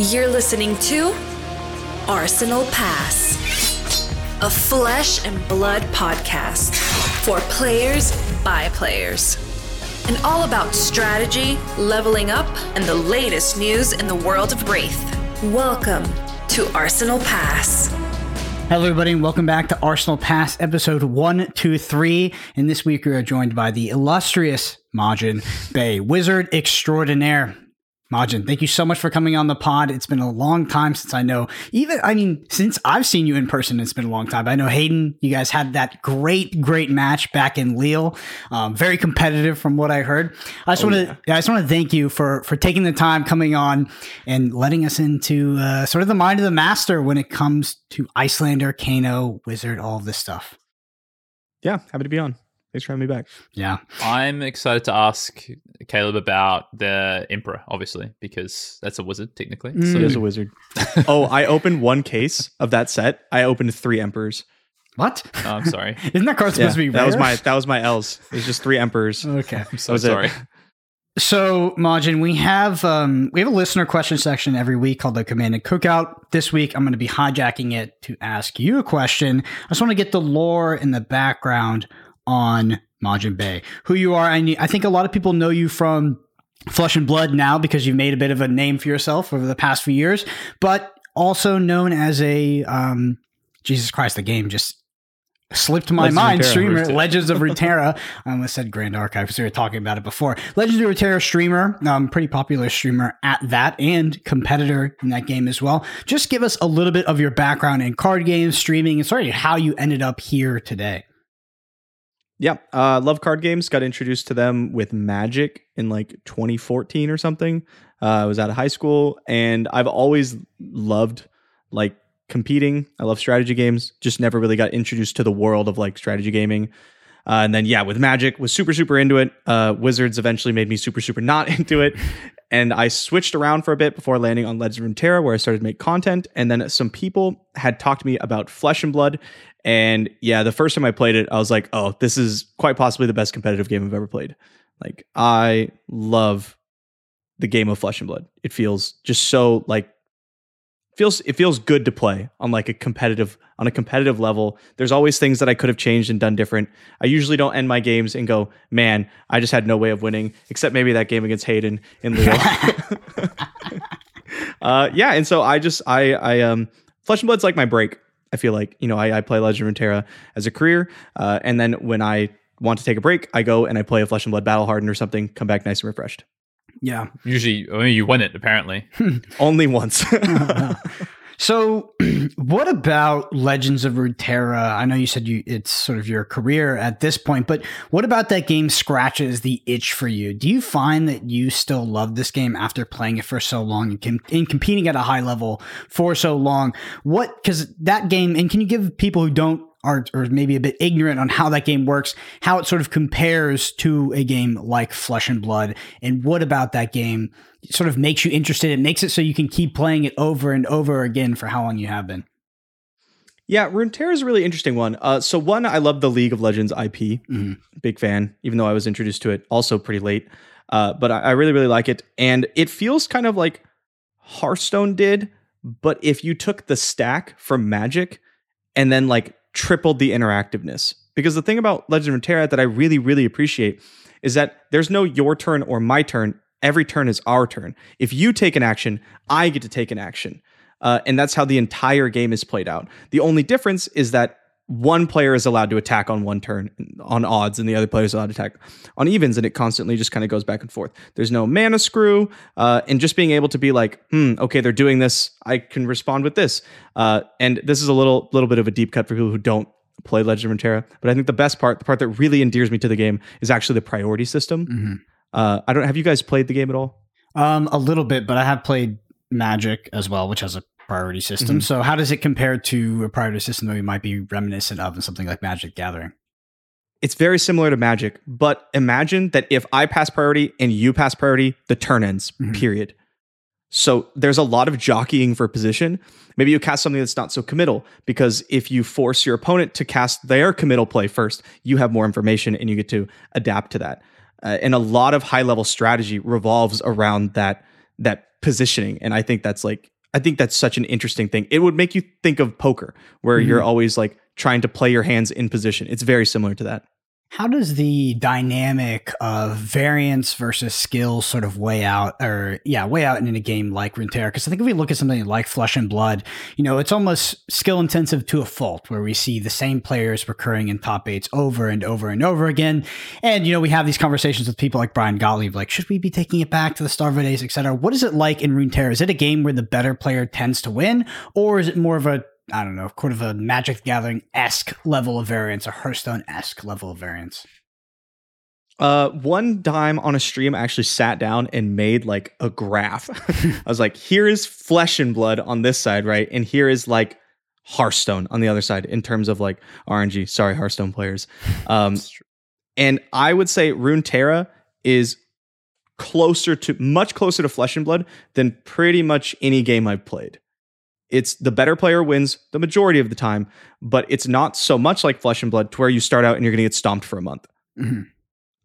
You're listening to Arsenal Pass, a flesh and blood podcast for players by players. And all about strategy, leveling up, and the latest news in the world of Rathe. Welcome to Arsenal Pass. Hello, everybody, and welcome back to Arsenal Pass episode 123. And this week we are joined by the illustrious Majin Bae, wizard extraordinaire. Majin, thank you so much for coming on the pod. It's been a long time since I know, even, I mean, since I've seen you in person, it's been a long time. I know Hayden, you guys had that great, great match back in Lille. Um, very competitive from what I heard. I just Oh, want to, yeah. I just want to thank you for, for taking the time coming on and letting us into uh, sort of the mind of the master when it comes to Iyslander, Kano, Wizard, all this stuff. Yeah, happy to be on. Thanks for having me back. Yeah. I'm excited to ask Caleb about the Emperor, obviously, because that's a wizard technically. Mm. He is a wizard. oh, I opened one case of that set. I opened three emperors. What? Oh, I'm sorry. Isn't that card supposed to be that was my that was my L's. It was just three emperors. Okay. I'm so was it. sorry. So, Majin, we have um, we have a listener question section every week called the Command and Cookout. This week, I'm going to be hijacking it to ask you a question. I just want to get the lore and the background on Majin Bae, who you are. I, I think a lot of people know you from Flesh and Blood now because you've made a bit of a name for yourself over the past few years, but also known as a um, Jesus Christ, the game just slipped my Legends mind. Streamer. Legends of Runeterra. I almost said Grand Archive because we were talking about it before. Legends of Runeterra streamer, um, pretty popular streamer at that, and competitor in that game as well. Just give us a little bit of your background in card games, streaming, and sort of how you ended up here today. Yeah, uh, love card games. Got introduced to them with Magic in like 2014 or something. Uh, I was out of high school, and I've always loved like competing. I love strategy games. Just never really got introduced to the world of like strategy gaming. Uh, and then yeah, with Magic, was super super into it. Uh, Wizards eventually made me super super not into it, and I switched around for a bit before landing on Legends of Runeterra, where I started to make content. And then some people had talked to me about Flesh and Blood, and yeah, the first time I played it, I was like, oh, this is quite possibly the best competitive game I've ever played. Like, I love the game of Flesh and Blood. It feels just so like feels it feels good to play on like a competitive on a competitive level. There's always things that I could have changed and done different. I usually don't end my games and go, man, I just had no way of winning, except maybe that game against Hayden in Lille. uh, yeah, and so I just I I um Flesh and Blood's like my break. I feel like you know I, I play Legend of Runeterra as a career, uh, and then when I want to take a break, I go and I play a Flesh and Blood Battle Hardened or something. Come back nice and refreshed. Yeah. Usually, I mean, you win it apparently. Only once. So, what about Legends of Runeterra? I know you said you it's sort of your career at this point, but what about that game scratches the itch for you? Do you find that you still love this game after playing it for so long and, com- and competing at a high level for so long? What because that game and can you give people who don't are or maybe a bit ignorant on how that game works, how it sort of compares to a game like Flesh and Blood, and what about that game sort of makes you interested? It makes it so you can keep playing it over and over again for how long you have been. yeah, Runeterra is a really interesting one. Uh, so one, I love the League of Legends IP. Mhm. Big fan, even though I was introduced to it also pretty late. Uh, but I, I really, really like it, and it feels kind of like Hearthstone did, but if you took the stack from Magic and then like tripled the interactiveness. Because the thing about Legend of Terra that I really, really appreciate is that there's no your turn or my turn. Every turn is our turn. If you take an action, I get to take an action. Uh, and that's how the entire game is played out. The only difference is that one player is allowed to attack on one turn on odds, and the other player is allowed to attack on evens, and it constantly just kind of goes back and forth. There's no mana screw, uh, and just being able to be like, hmm, okay, they're doing this, I can respond with this. Uh, and this is a little little bit of a deep cut for people who don't play Legend of Runeterra, but I think the best part, the part that really endears me to the game, is actually the priority system. Uh, I don't have you guys played the game at all? Um, a little bit, but I have played Magic as well, which has a priority system. Mhm. So, how does it compare to a priority system that we might be reminiscent of in something like Magic Gathering? It's very similar to Magic, but imagine that if I pass priority and you pass priority, the turn ends, Mhm. period. So there's a lot of jockeying for position. Maybe you cast something that's not so committal because if you force your opponent to cast their committal play first, you have more information and you get to adapt to that. Uh, and a lot of high level strategy revolves around that that positioning, and I think that's like I think that's such an interesting thing. It would make you think of poker, where mm-hmm. you're always like trying to play your hands in position. It's very similar to that. How does the dynamic of variance versus skill sort of weigh out, or yeah, weigh out in a game like Runeterra? Because I think if we look at something like Flesh and Blood, you know, it's almost skill intensive to a fault, where we see the same players recurring in top eights over and over and over again. And you know, we have these conversations with people like Brian Gottlieb, like, should we be taking it back to the Starvo days, etc. What is it like in Runeterra? Is it a game where the better player tends to win, or is it more of a I don't know, kind of a Magic Gathering esque level of variance, a Hearthstone esque level of variance. Uh, one time on a stream, I actually sat down and made like a graph. I was like, here is flesh and blood on this side, right? And here is like Hearthstone on the other side in terms of like RNG. Sorry, Hearthstone players. Um, and I would say Runeterra is closer to much closer to flesh and blood than pretty much any game I've played it's the better player wins the majority of the time, but it's not so much like Flesh and Blood to where you start out and you're going to get stomped for a month. Mm-hmm.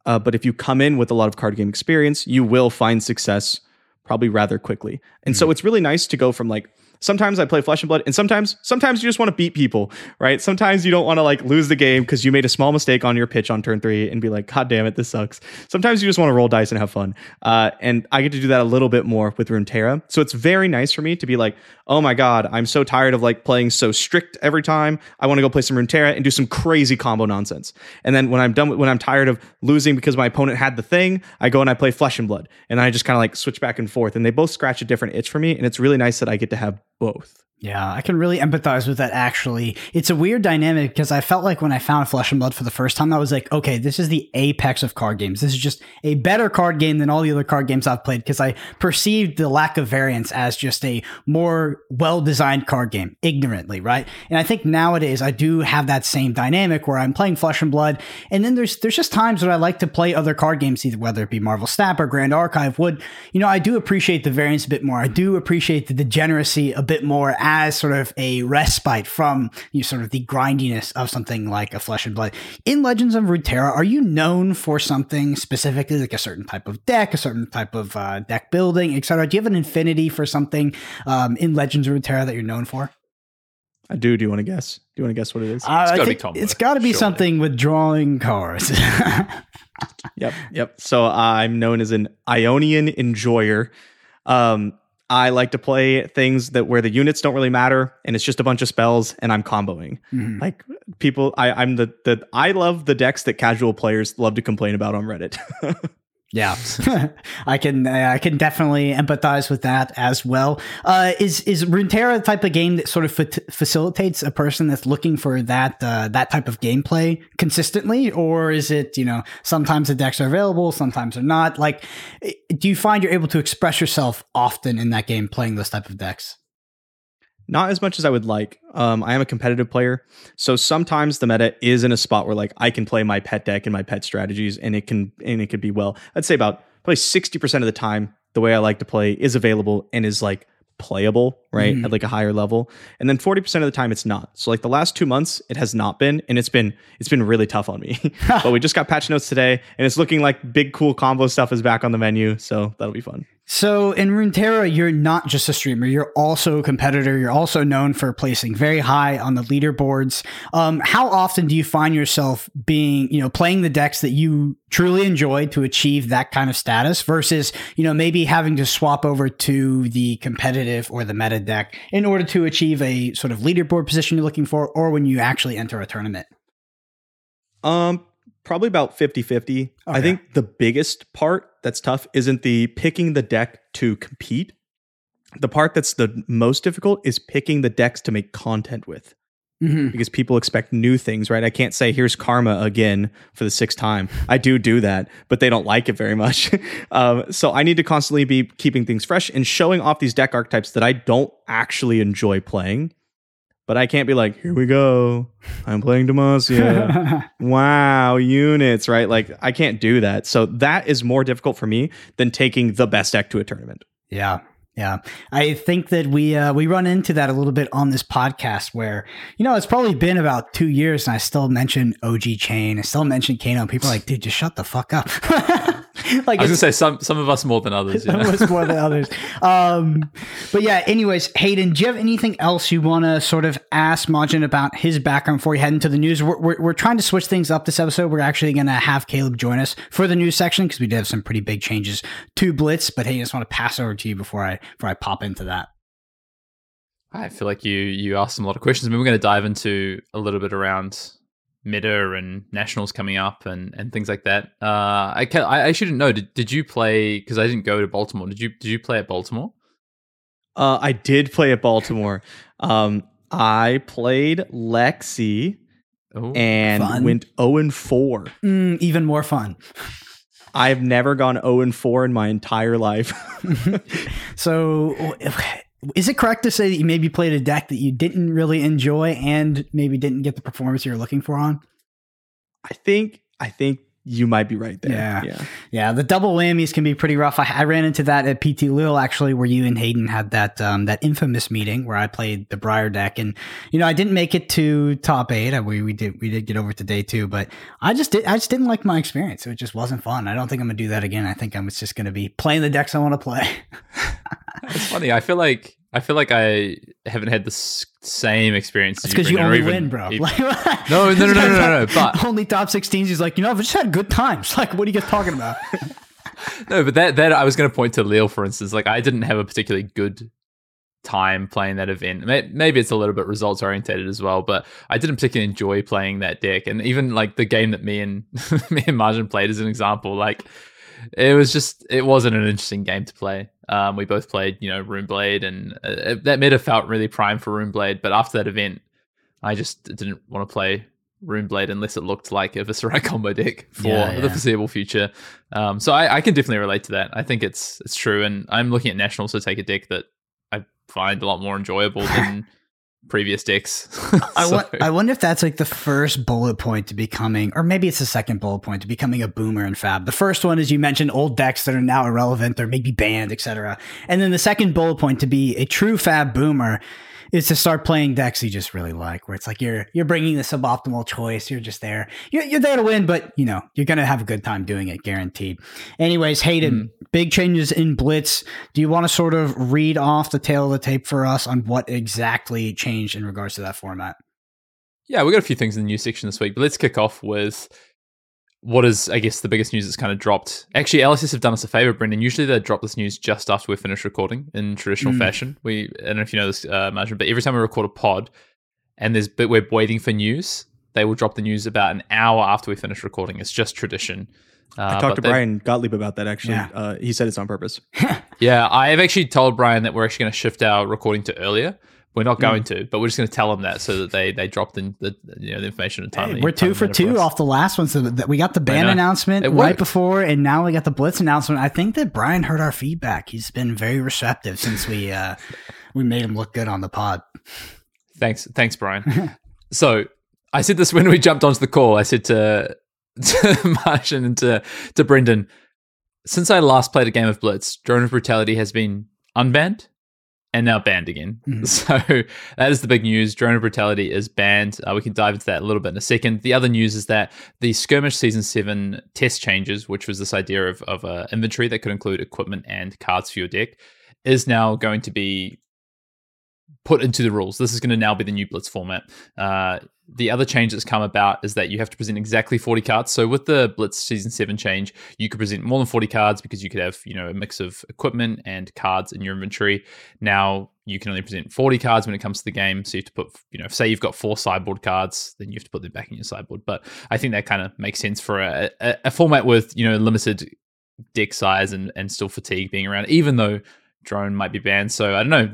Uh, but if you come in with a lot of card game experience, you will find success probably rather quickly. And mm-hmm. so it's really nice to go from like sometimes I play Flesh and Blood, and sometimes sometimes you just want to beat people, right? Sometimes you don't want to like lose the game because you made a small mistake on your pitch on turn three and be like, God damn it, this sucks. Sometimes you just want to roll dice and have fun. Uh, and I get to do that a little bit more with Runeterra. So it's very nice for me to be like, oh my God, I'm so tired of like playing so strict every time. I want to go play some Runeterra and do some crazy combo nonsense. And then when I'm done, when I'm tired of losing because my opponent had the thing, I go and I play Flesh and Blood, and I just kind of like switch back and forth. And they both scratch a different itch for me, and it's really nice that I get to have both. Yeah, I can really empathize with that actually. It's a weird dynamic because I felt like when I found Flesh and Blood for the first time, I was like, okay, this is the apex of card games. This is just a better card game than all the other card games I've played because I perceived the lack of variance as just a more well designed card game, ignorantly, right? And I think nowadays I do have that same dynamic where I'm playing Flesh and Blood, and then there's there's just times where I like to play other card games, either whether it be Marvel Snap or Grand Archive. Would you know, I do appreciate the variance a bit more. I do appreciate the degeneracy a bit more as sort of a respite from you know, sort of the grindiness of something like a Flesh and Blood. In Legends of Runeterra, are you known for something specifically, like a certain type of deck, a certain type of uh, deck building, etc.? Do you have an infinity for something um, in Legends of Runeterra that you're known for? I do. Do you want to guess? Do you want to guess what it is? Uh, it's got to be combo. It's got to be something with drawing cards. yep, yep. So I'm known as an Ionian enjoyer. Um, I like to play things that where the units don't really matter and it's just a bunch of spells and I'm comboing. Mm-hmm. Like people I, I'm the the I love the decks that casual players love to complain about on Reddit. Yeah, I can I can definitely empathize with that as well. Uh, is is Runeterra the type of game that sort of fa- facilitates a person that's looking for that uh, that type of gameplay consistently, or is it you know sometimes the decks are available, sometimes they're not? Like, do you find you're able to express yourself often in that game playing those type of decks? Not as much as I would like. Um, I am a competitive player, so sometimes the meta is in a spot where like I can play my pet deck and my pet strategies, and it can and it could be well. I'd say about probably sixty percent of the time, the way I like to play is available and is like playable, right? Mm. At like a higher level. And then 40% of the time it's not. So like the last 2 months it has not been and it's been it's been really tough on me. but we just got patch notes today and it's looking like big cool combo stuff is back on the menu, so that'll be fun. So in Runeterra, you're not just a streamer; you're also a competitor. You're also known for placing very high on the leaderboards. Um, how often do you find yourself being, you know, playing the decks that you truly enjoy to achieve that kind of status, versus, you know, maybe having to swap over to the competitive or the meta deck in order to achieve a sort of leaderboard position you're looking for, or when you actually enter a tournament? Um, probably about 50-50. Okay. I think the biggest part that's tough isn't the picking the deck to compete. The part that's the most difficult is picking the decks to make content with. Mm-hmm. Because people expect new things, right? I can't say here's karma again for the sixth time. I do do that, but they don't like it very much. um, so I need to constantly be keeping things fresh and showing off these deck archetypes that I don't actually enjoy playing but I can't be like, here we go. I'm playing Demacia. wow, units, right? Like I can't do that. So that is more difficult for me than taking the best deck to a tournament. Yeah. Yeah, I think that we uh, we run into that a little bit on this podcast, where you know it's probably been about two years, and I still mention OG Chane, I still mention Kano. People are like, dude, just shut the fuck up. like I was gonna say some some of us more than others. Some Yeah. almost more than others. Um, but yeah, anyways, Hayden, do you have anything else you want to sort of ask Majin about his background before we head into the news? We're, we're, we're trying to switch things up this episode. We're actually going to have Caleb join us for the news section because we did have some pretty big changes to Blitz. But hey, I just want to pass over to you before I before I pop into that. I feel like you you asked them a lot of questions. I mean, we're going to dive into a little bit around meta and nationals coming up and, and things like that. Uh, I, can, I I shouldn't know. Did, did you play? Because I didn't go to Baltimore. Did you Did you play at Baltimore? Uh, I did play at Baltimore. Um, I played Lexi Oh, and Fun. went 0 and 4. Mm, even more fun. I've never gone 0 and 4 in my entire life. So, is it correct to say that you maybe played a deck that you didn't really enjoy and maybe didn't get the performance you were looking for on? I think I think you might be right there. Yeah. Yeah. Yeah, the double whammies can be pretty rough. I, I ran into that at PT Lille actually, where you and Hayden had that um, that infamous meeting where I played the Briar deck, and you know I didn't make it to top eight. I- We we did we did get over to day two, but I just did I just didn't like my experience. It just wasn't fun. I don't think I'm gonna do that again. I think I'm just gonna be playing the decks I want to play. it's funny. I feel like I feel like I haven't had the same experience. It's because you or only even- win, bro. e- Like- No, no, no, no, no, no, no, but- only top 16s. He's like, you know, I've just had good times. Like, what are you guys talking about? No, but that that I was going to point to Lille, for instance. Like I didn't have a particularly good time playing that event. Maybe it's a little bit results orientated as well, but I didn't particularly enjoy playing that deck. And even like the game that me and me and Majin played as an example, like it was just it wasn't an interesting game to play. Um, we both played, you know, Runeblade, and uh, that meta felt really prime for Runeblade. But after that event, I just didn't want to play Runeblade unless it looked like a Viserai combo deck for Yeah, the foreseeable future. Um, so I, I can definitely relate to that. I think it's it's true, and I'm looking at nationals to take a deck that I find a lot more enjoyable than previous decks. I, So- wo- I wonder if that's like the first bullet point to becoming, or maybe it's the second bullet point to becoming a boomer in Fab. The first one is you mentioned old decks that are now irrelevant or maybe banned, etc. And then the second bullet point to be a true Fab boomer is to start playing decks you just really like, where it's like you're you're bringing the suboptimal choice. You're just there. You're, you're there to win, but you know you're gonna have a good time doing it, guaranteed. Anyways, Hayden, mm-hmm. big changes in Blitz. Do you want to sort of read off the tail of the tape for us on what exactly changed in regards to that format? Yeah, we got a few things in the news section this week, but let's kick off with what is, I guess, the biggest news that's kind of dropped. Actually, LSS have done us a favor, Brendan. Usually they drop this news just after we finish recording in traditional Mm. fashion. We, I don't know if you know this, uh, but every time we record a pod and there's but we're waiting for news, they will drop the news about an hour after we finish recording. It's just tradition. Uh, I talked to they- Brian Gottlieb about that actually. Yeah. Uh, he said it's on purpose. Yeah, I have actually told Brian that we're actually going to shift our recording to earlier. We're not going to, but we're just going to tell them that so that they they drop the, the you know the information in time. Hey, we're two for two off the last one. So that we got the ban announcement right before, and now we got the blitz announcement. I think that Brian heard our feedback. He's been very receptive since we uh, we made him look good on the pod. Thanks, thanks, Brian. so I said this when we jumped onto the call. I said to to Martian and to to Brendan, since I last played a game of Blitz, Drone of Brutality has been unbanned and now banned again. Mhm. So that is the big news. Drone of Brutality is banned. Uh, we can dive into that a little bit in a second. The other news is that the Skirmish Season 7 test changes, which was this idea of, of uh, inventory that could include equipment and cards for your deck, is now going to be put into the rules. This is going to now be the new Blitz format. Uh, the other change that's come about is that you have to present exactly 40 cards. So with the Blitz Season 7 change, you could present more than 40 cards because you could have, you know, a mix of equipment and cards in your inventory. Now you can only present 40 cards when it comes to the game. So you have to put, you know, say you've got four sideboard cards, then you have to put them back in your sideboard. But I think that kind of makes sense for a, a, a format with, you know, limited deck size and, and still fatigue being around, even though drone might be banned. So I don't know.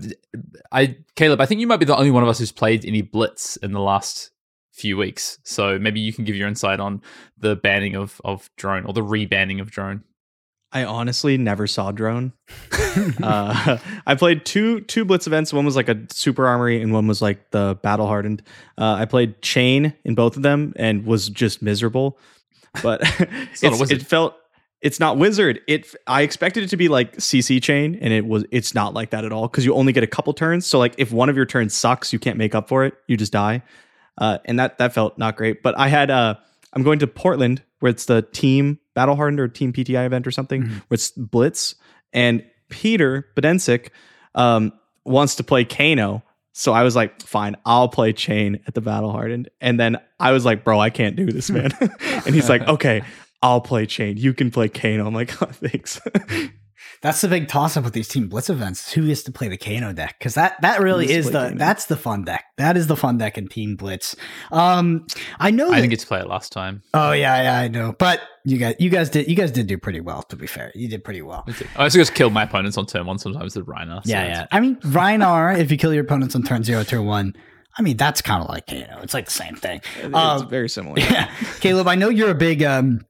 I Caleb, I think you might be the only one of us who's played any blitz in the last few weeks. So maybe you can give your insight on the banning of of drone or the rebanning of drone. I honestly never saw drone. uh, I played two two blitz events. One was like a super armory, and one was like the battle hardened. Uh, I played Chane in both of them and was just miserable. But it felt it's not wizard. It I expected it to be like CC Chane, and it was it's not like that at all because you only get a couple turns. So like if one of your turns sucks, you can't make up for it. You just die, uh, and that that felt not great. But I had uh I'm going to Portland where it's the team Battle Hardened or Team PTI event or something mm-hmm. with Blitz, and Peter Bedensik um, wants to play Kano. So I was like, fine, I'll play Chane at the Battle Hardened. And then I was like, bro, I can't do this, man. and he's like, okay, I'll play Chane. You can play Kano. I'm like, oh, thanks. That's the big toss up with these Team Blitz events. Who gets to play the Kano deck? Because that that really is the Kano. that's the fun deck. That is the fun deck in Team Blitz. Um, I know. I didn't get to play it last time. Oh yeah, yeah, I know. But you guys, you guys did you guys did do pretty well. To be fair, you did pretty well. I also just killed my opponents on turn one. Sometimes with Rhinar. So yeah, yeah. I mean, Rhinar. if you kill your opponents on turn zero, turn one. I mean, that's kind of like you know, it's like the same thing. It's um, very similar. Yeah, Caleb. I know you're a big um,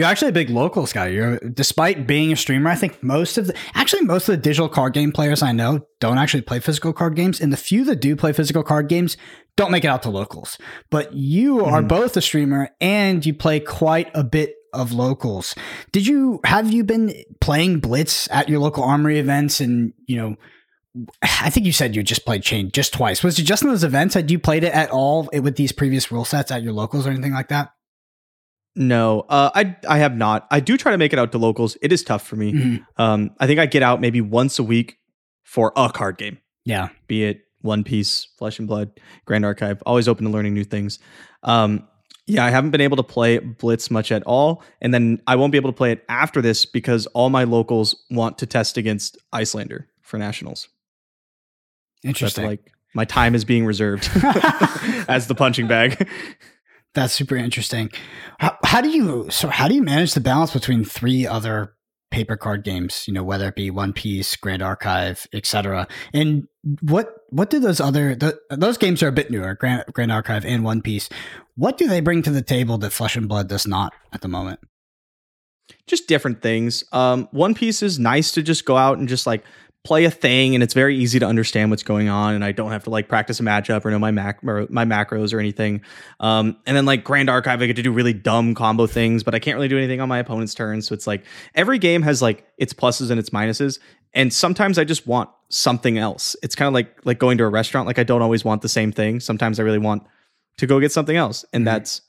you're actually a big locals guy. You're despite being a streamer, I think most of the actually most of the digital card game players I know don't actually play physical card games, and the few that do play physical card games don't make it out to locals. But you mm-hmm. are both a streamer and you play quite a bit of locals. Did you have you been playing Blitz at your local armory events and you know I think you said you just played Chane just twice. Was it just in those events? Had you played it at all with these previous rule sets at your locals or anything like that? No, uh, I I have not. I do try to make it out to locals. It is tough for me. Mm-hmm. Um, I think I get out maybe once a week for a card game. Yeah, be it One Piece, Flesh and Blood, Grand Archive. Always open to learning new things. Um, yeah, I haven't been able to play Blitz much at all, and then I won't be able to play it after this because all my locals want to test against Iyslander for nationals. Interesting. So like my time is being reserved as the punching bag. That's super interesting. How, how, do you so how do you manage the balance between three other paper card games? You know, whether it be One Piece, Grand Archive, etc. And what what do those other the, those games are a bit newer, Grand Grand Archive and One Piece. What do they bring to the table that Flesh and Blood does not at the moment? Just different things. Um, One Piece is nice to just go out and just like play a thing and it's very easy to understand what's going on and I don't have to like practice a matchup or know my mac or my macros or anything. Um, and then like Grand Archive, I get to do really dumb combo things, but I can't really do anything on my opponent's turn. So it's like every game has like its pluses and its minuses. And sometimes I just want something else. It's kind of like like going to a restaurant. Like I don't always want the same thing. Sometimes I really want to go get something else. And mm-hmm. that's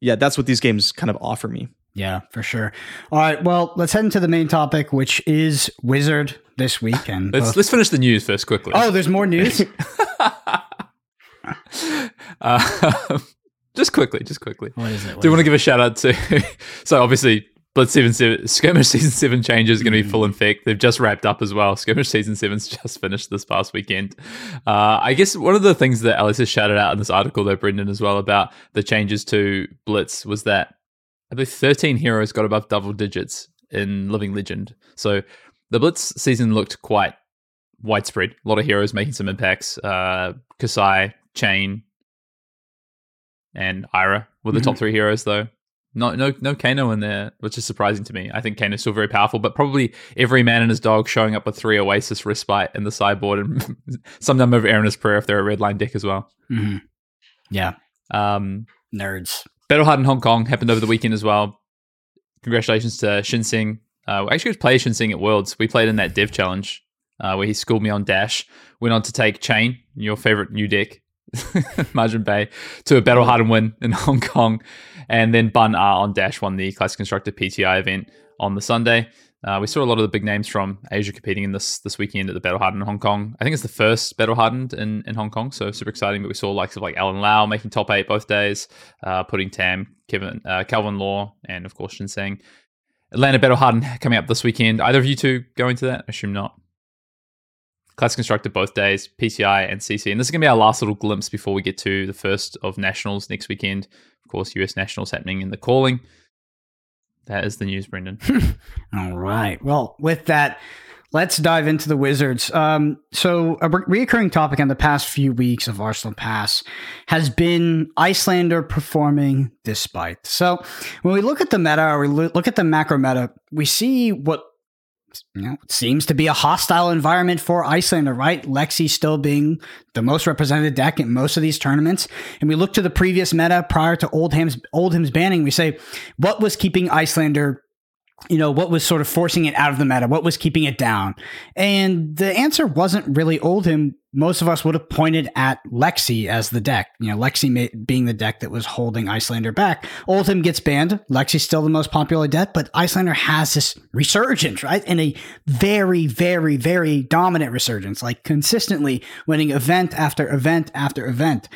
yeah, that's what these games kind of offer me. Yeah, for sure. All right, well, let's head into the main topic, which is Wizard this weekend. let's let's finish the news first quickly. Oh, there's more news. uh, just quickly, just quickly. What is it? What Do you want to give a shout out to? so obviously, Blitz seven, seven skirmish season seven changes are going to be full in effect. They've just wrapped up as well. Skirmish season seven's just finished this past weekend. Uh, I guess one of the things that Alice has shouted out in this article, though, Brendan, as well about the changes to Blitz was that I believe 13 heroes got above double digits in Living Legend. So the Blitz season looked quite widespread. A lot of heroes making some impacts. Uh, Kassai, Chane, and Ira were the mm-hmm. top three heroes, though. No, no, no Kano in there, which is surprising to me. I think Kano's still very powerful, but probably every man and his dog showing up with three Oasis Respite in the sideboard, and some number of Aaron's Prayer if they're a red line deck as well. Mm-hmm. Yeah, um, nerds. Battle Hard in Hong Kong happened over the weekend as well. Congratulations to Shinseng. Uh, we actually played Shinseng at Worlds. We played in that Dev Challenge uh, where he schooled me on Dash. Went on to take Chane, your favorite new deck, Majin Bae, to a Battle Hardened win in Hong Kong. And then Bun R on Dash won the Classic Constructed PTI event on the Sunday. Uh, we saw a lot of the big names from Asia competing in this this weekend at the Battle Hardened in Hong Kong. I think it's the first Battle Hardened in, in Hong Kong, so super exciting. But we saw likes of like Alan Lau making top eight both days, uh, putting Tam, Kevin, uh, Calvin Law, and of course Shinseng. Atlanta Battle Hardened coming up this weekend. Either of you two going to that? I assume not. Class Constructed both days, PCI and CC. And this is going to be our last little glimpse before we get to the first of Nationals next weekend. Of course, US Nationals happening in the calling. That is the news, Brendan. All right. Well, with that, let's dive into the Wizards. Um, so, a re- reoccurring topic in the past few weeks of Arsenal Pass has been Iyslander performing despite. So, when we look at the meta or we look at the macro meta, we see what you know, it seems to be a hostile environment for Iyslander, right? Lexi still being the most represented deck in most of these tournaments. And we look to the previous meta prior to Oldhim's Oldhim's banning, we say, what was keeping Iyslander you know, what was sort of forcing it out of the meta? What was keeping it down? And the answer wasn't really Oldhim. Most of us would have pointed at Lexi as the deck. You know, Lexi being the deck that was holding Iyslander back. Oldhim gets banned. Lexi's still the most popular deck, but Iyslander has this resurgence, right? And a very, very, very dominant resurgence, like consistently winning event after event after event.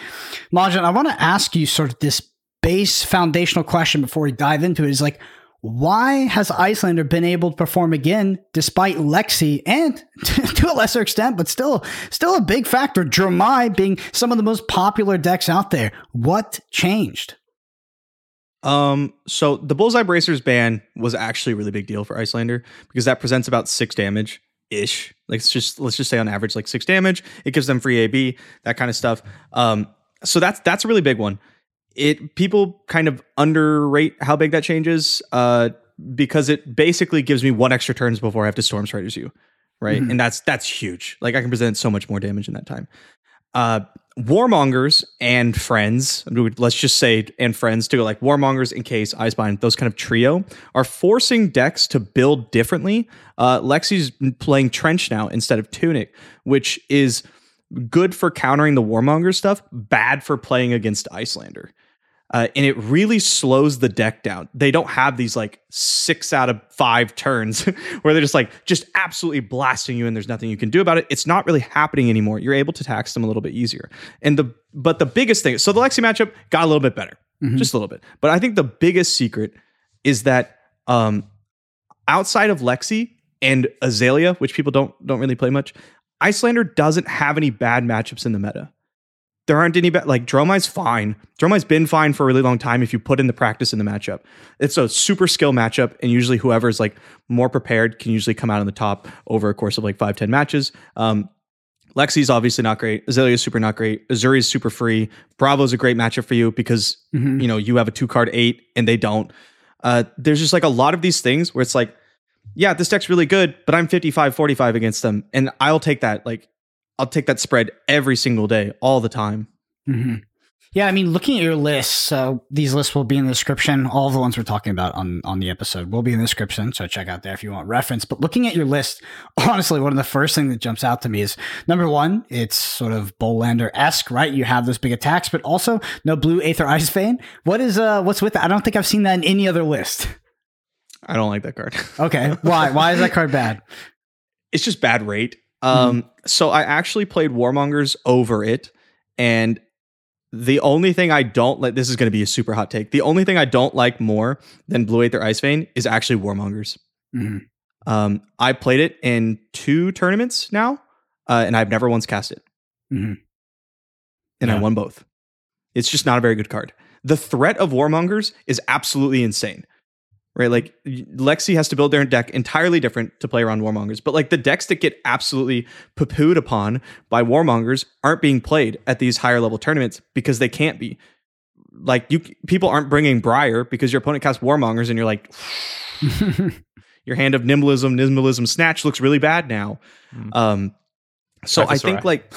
Majin, I want to ask you sort of this base foundational question before we dive into it is like, why has Iyslander been able to perform again despite Lexi and to a lesser extent, but still still a big factor, Dromai being some of the most popular decks out there? What changed? Um, so the Bullseye Bracers ban was actually a really big deal for Icelander because that presents about six damage ish. Like let's just let's just say on average like six damage. It gives them free AB, that kind of stuff. Um, so that's that's a really big one it people kind of underrate how big that changes uh, because it basically gives me one extra turns before I have to Storm Striders you, right? Mm-hmm. And that's that's huge. Like I can present so much more damage in that time. Uh, warmongers and friends, let's just say and friends to go like warmongers, Encase, Icebind, those kind of trio are forcing decks to build differently. Uh, Lexi's playing Trench now instead of Tunic, which is good for countering the warmonger stuff, bad for playing against Iyslander. Uh, and it really slows the deck down. They don't have these like six out of five turns where they're just like just absolutely blasting you and there's nothing you can do about it. It's not really happening anymore. You're able to tax them a little bit easier. And the but the biggest thing, so the Lexi matchup got a little bit better, mm-hmm. just a little bit. But I think the biggest secret is that um, outside of Lexi and Azalea, which people don't don't really play much, Iyslander doesn't have any bad matchups in the meta there aren't any bad like Dromai's fine. Dromai's been fine for a really long time if you put in the practice in the matchup. It's a super skill matchup, and usually whoever's like more prepared can usually come out on the top over a course of like five, 10 matches. Um, Lexi's obviously not great. Azalea's super not great. Uzuri's super free. Bravo's a great matchup for you because mm-hmm. you know you have a two card eight and they don't. Uh, there's just like a lot of these things where it's like, yeah, this deck's really good, but I'm 55 45 against them. And I'll take that. Like I'll take that spread every single day, all the time. Mm-hmm. Yeah, I mean, looking at your lists, so these lists will be in the description. All the ones we're talking about on on the episode will be in the description, so check out there if you want reference. But looking at your list, honestly, one of the first things that jumps out to me is number one, it's sort of Boltlander esque, right? You have those big attacks, but also no blue Aether Ice Vein. What is uh, what's with that? I don't think I've seen that in any other list. I don't like that card. okay, why? Why is that card bad? It's just bad rate. Um, mm-hmm. so I actually played Warmongers over it, and the only thing I don't like this is going to be a super hot take. The only thing I don't like more than Blue Aether Ice Vein is actually Warmongers. Mm-hmm. Um, I played it in two tournaments now, uh, and I've never once cast it, mm-hmm. and yeah. I won both. It's just not a very good card. The threat of Warmongers is absolutely insane right? Like Lexi has to build their deck entirely different to play around Warmongers. But like the decks that get absolutely poo-pooed upon by Warmongers aren't being played at these higher level tournaments because they can't be. Like you, people aren't bringing Briar because your opponent casts Warmongers and you're like, your hand of Nimblism, Nimblism Snatch looks really bad now. Mm. Um, so I think like.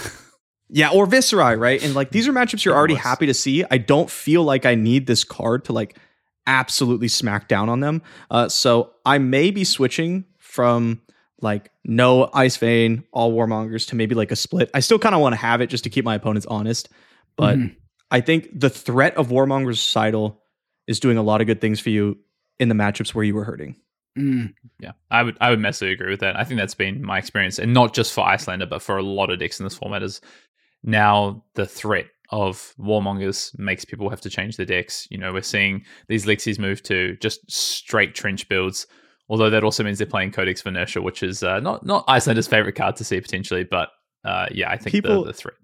Yeah, or Viserai, right? And like these are matchups you're already happy to see. I don't feel like I need this card to like absolutely smack down on them. Uh, so I may be switching from like no ice vein, all warmongers to maybe like a split. I still kind of want to have it just to keep my opponents honest, but mm-hmm. I think the threat of warmongers Sidle is doing a lot of good things for you in the matchups where you were hurting. Mm. Yeah, I would I would massively agree with that. I think that's been my experience, and not just for Iyslander, but for a lot of decks in this format. Is now the threat of warmongers makes people have to change their decks. You know, we're seeing these Lexies move to just straight trench builds. Although that also means they're playing Codex of Inertia, which is uh, not not Iyslander's favorite card to see potentially, but uh, yeah, I think people, the, the threat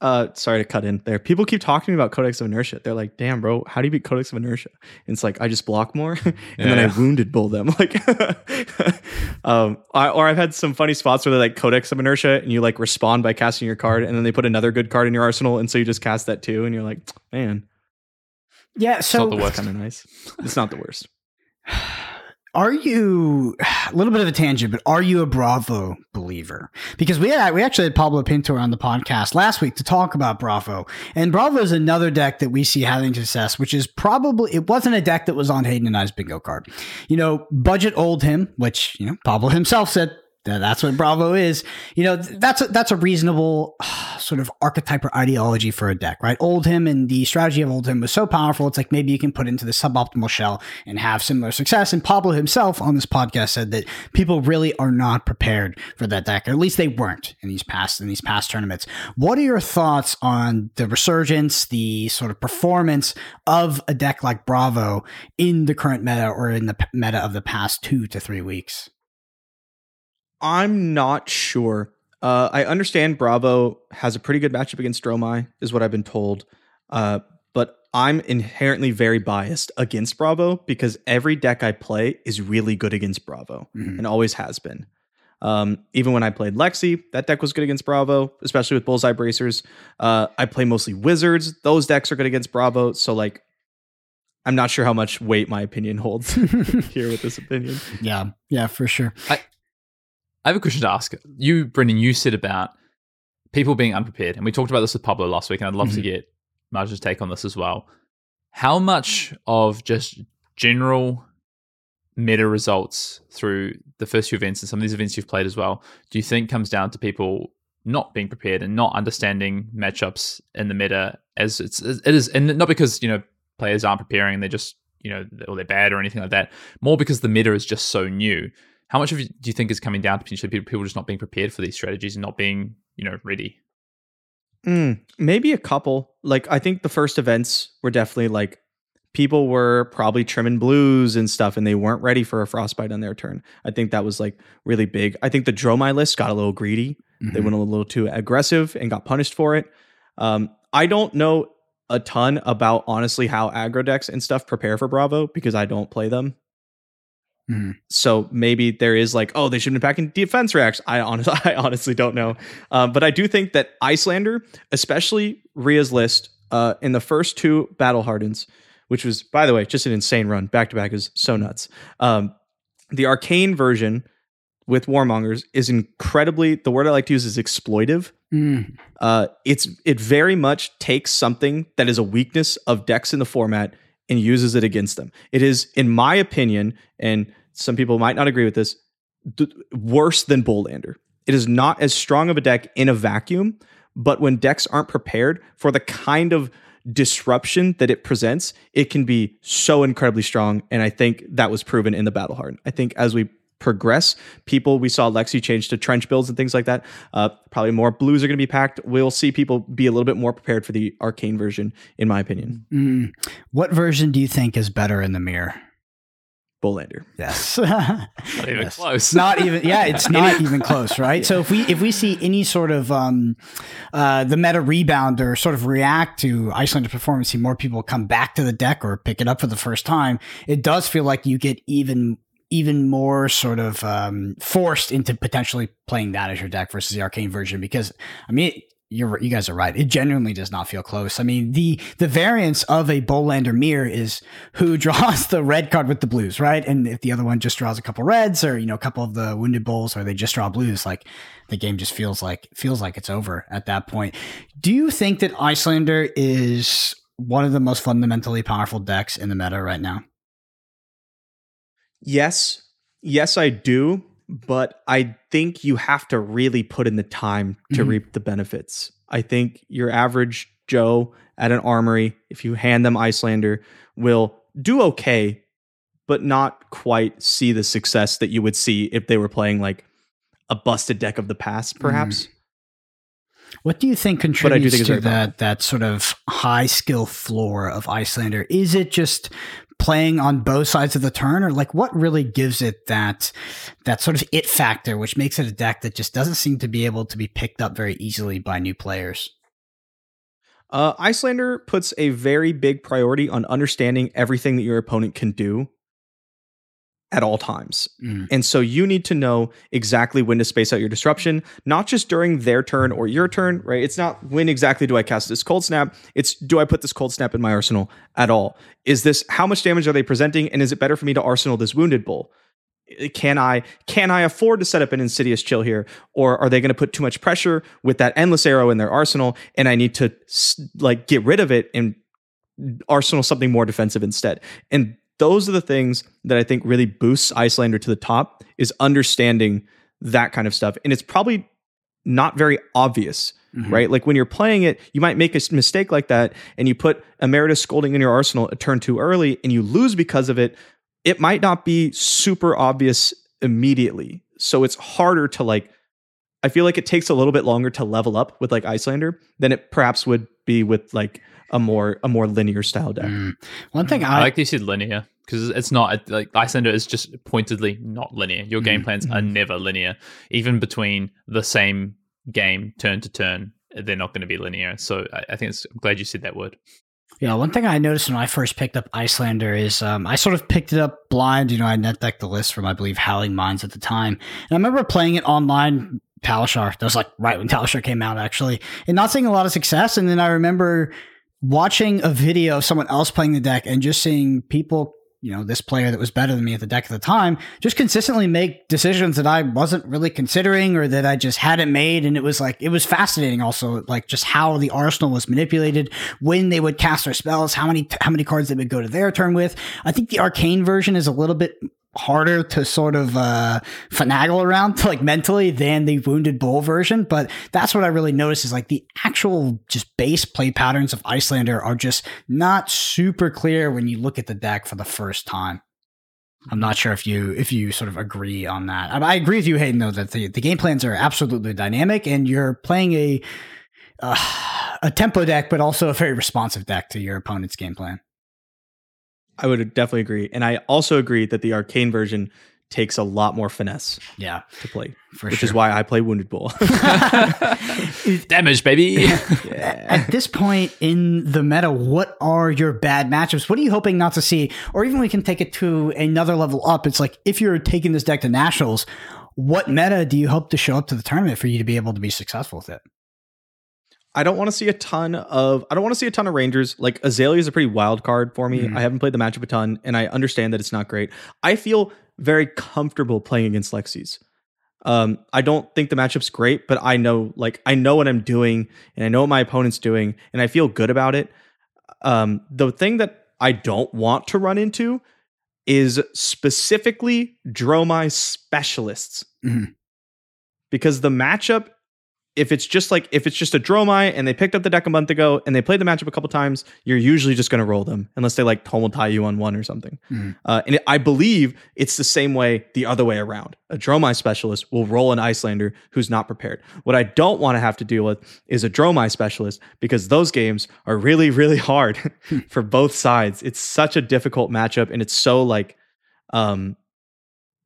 uh sorry to cut in there. People keep talking to me about codex of inertia. They're like damn bro how do you beat codex of inertia? And it's like i just block more? And yeah, then i wounded bull them. Like um I, or i've had some funny spots where they're like codex of inertia and you like respond by casting your card and then they put another good card in your arsenal and so you just cast that too and you're like man. Yeah so it's kind of nice. It's not the worst are you a little bit of a tangent, but are you a Bravo believer? Because we had we actually had Pablo Pinto on the podcast last week to talk about Bravo, and Bravo is another deck that we see having success, which is probably it wasn't a deck that was on Hayden and I's bingo card. You know, budget Oldhim, which you know Pablo himself said that's what Bravo is. You know, that's a, that's a reasonable sort of archetype or ideology for a deck, right? Oldhim and the strategy of Oldhim was so powerful. It's like maybe you can put into the suboptimal shell and have similar success. And Pablo himself on this podcast said that people really are not prepared for that deck, or at least they weren't in these past in these past tournaments. What are your thoughts on the resurgence, the sort of performance of a deck like Bravo in the current meta or in the meta of the past two to three weeks? I'm not sure. Uh, I understand Bravo has a pretty good matchup against Dromai, is what I've been told. Uh, but I'm inherently very biased against Bravo because every deck I play is really good against Bravo mm-hmm. and always has been. Um, even when I played Lexi, that deck was good against Bravo, especially with Bullseye Bracers. Uh, I play mostly Wizards; those decks are good against Bravo. So, like, I'm not sure how much weight my opinion holds here with this opinion. Yeah, yeah, for sure. I, I have a question to ask. You, Brendan, you said about people being unprepared, and we talked about this with Pablo last week, and I'd love mm-hmm. to get Marge's take on this as well. How much of just general meta results through the first few events and some of these events you've played as well, do you think comes down to people not being prepared and not understanding matchups in the meta as it's it is, and not because you know players aren't preparing, and they're just you know or they're bad or anything like that. More because the meta is just so new. How much of it do you think is coming down to potentially people, just not being prepared for these strategies and not being, you know, ready? Mm, maybe a couple. Like I think the first events were definitely like people were probably trimming blues and stuff and they weren't ready for a frostbite on their turn. I think that was like really big. I think the Dromai list got a little greedy. Mm-hmm. They went a little too aggressive and got punished for it. Um, I don't know a ton about honestly how aggro decks and stuff prepare for Bravo because I don't play them. Mm-hmm. So maybe there is like, oh, they should have been packing defense reacts. I honestly, I honestly don't know, um, but I do think that Iyslander, especially Ria's list, uh, in the first two battle hardens, which was by the way just an insane run, back to back is so nuts. Um, the arcane version with warmongers is incredibly. The word I like to use is exploitive. Mm. Uh, it's it very much takes something that is a weakness of decks in the format and uses it against them. It is, in my opinion, and some people might not agree with this, th- worse than Boltlander. It is not as strong of a deck in a vacuum, but when decks aren't prepared for the kind of disruption that it presents, it can be so incredibly strong. And I think that was proven in the Battle Hard. I think as we progress. People, we saw Lexi change to trench builds and things like that. Uh, probably more blues are going to be packed. We'll see people be a little bit more prepared for the arcane version, in my opinion. Mm. What version do you think is better in the mirror? Boltlander. Yes. not even yes. close. Not even yeah, it's not even close, right? Yeah. So if we if we see any sort of um uh the meta rebounder sort of react to Iyslander's performance, see more people come back to the deck or pick it up for the first time, it does feel like you get even even more sort of um, forced into potentially playing that as your deck versus the arcane version because I mean you're you guys are right. It genuinely does not feel close. I mean the the variance of a Boltlander mirror is who draws the red card with the blues, right? And if the other one just draws a couple reds or you know a couple of the wounded bulls or they just draw blues, like the game just feels like feels like it's over at that point. Do you think that Iyslander is one of the most fundamentally powerful decks in the meta right now? Yes. Yes, I do. But I think you have to really put in the time to mm-hmm. reap the benefits. I think your average Joe at an armory, if you hand them Iyslander, will do okay, but not quite see the success that you would see if they were playing like a busted deck of the past, perhaps. Mm. What do you think contributes think to that that sort of high skill floor of Iyslander? Is it just playing on both sides of the turn? Or like what really gives it that that sort of it factor which makes it a deck that just doesn't seem to be able to be picked up very easily by new players? Uh, Iyslander puts a very big priority on understanding everything that your opponent can do at all times. Mm. And so you need to know exactly when to space out your disruption, not just during their turn or your turn, right? It's not when exactly do I cast this cold snap, it's do I put this cold snap in my arsenal at all? Is this how much damage are they presenting and is it better for me to arsenal this wounded bull? can I can I afford to set up an insidious chill here, or are they going to put too much pressure with that endless arrow in their arsenal, and I need to like get rid of it and arsenal something more defensive instead? And those are the things that I think really boosts Iyslander to the top is understanding that kind of stuff, and it's probably not very obvious. Mm-hmm. Right, like when you're playing it, you might make a mistake like that, and you put Emeritus Scolding in your arsenal a turn too early, and you lose because of it it might not be super obvious immediately. So it's harder to like I feel like it takes a little bit longer to level up with like Iyslander than it perhaps would be with like a more a more linear style deck. Mm. One thing I, I like you said linear because it's not like Iyslander is just pointedly not linear. Your game mm, plans mm. are never linear, even between the same game turn to turn. They're not going to be linear. So I, I think it's, I'm glad you said that word. Yeah, one thing I noticed when I first picked up Iyslander is um, I sort of picked it up blind. You know, I net decked the list from I believe Howling Minds at the time, and I remember playing it online. Talishar, that was like right when Talishar came out, actually, and not seeing a lot of success. And then I remember watching a video of someone else playing the deck and just seeing people you know, this player that was better than me at the deck at the time, just consistently make decisions that I wasn't really considering or that I just hadn't made. And it was like, it was fascinating also, like just how the arsenal was manipulated, when they would cast their spells, how many, how many cards they would go to their turn with. I think the arcane version is a little bit harder to sort of uh, finagle around like mentally than the wounded bull version but that's what i really noticed is like the actual just base play patterns of Iyslander are just not super clear when you look at the deck for the first time. I'm not sure if you if you sort of agree on that. I, I agree with you hayden though that the, the game plans are absolutely dynamic and you're playing a uh, a tempo deck but also a very responsive deck to your opponent's game plan I would definitely agree. And I also agree that the arcane version takes a lot more finesse yeah. to play For which sure. is why i play wounded bull. Damage baby. Yeah. at this point in the meta what are your bad matchups? What are you hoping not to see? Or even we can take it to another level up. It's like if you're taking this deck to nationals what meta do you hope to show up to the tournament for you to be able to be successful with it I don't want to see a ton of I don't want to see a ton of Rangers. Like Azalea is a pretty wild card for me. Mm-hmm. I haven't played the matchup a ton, and I understand that it's not great. I feel very comfortable playing against Lexis. Um, I don't think the matchup's great, but I know like I know what I'm doing, and I know what my opponent's doing, and I feel good about it. Um, the thing that I don't want to run into is specifically Dromai specialists. Mm-hmm. Because the matchup if it's just like if it's just a Dromai and they picked up the deck a month ago and they played the matchup a couple times, you're usually just going to roll them unless they like tumble tie you on one or something. Mm-hmm. Uh, and it, I believe it's the same way the other way around. A Dromai specialist will roll an Iyslander who's not prepared. What I don't want to have to deal with is a Dromai specialist because those games are really really hard for both sides. It's such a difficult matchup and it's so like um,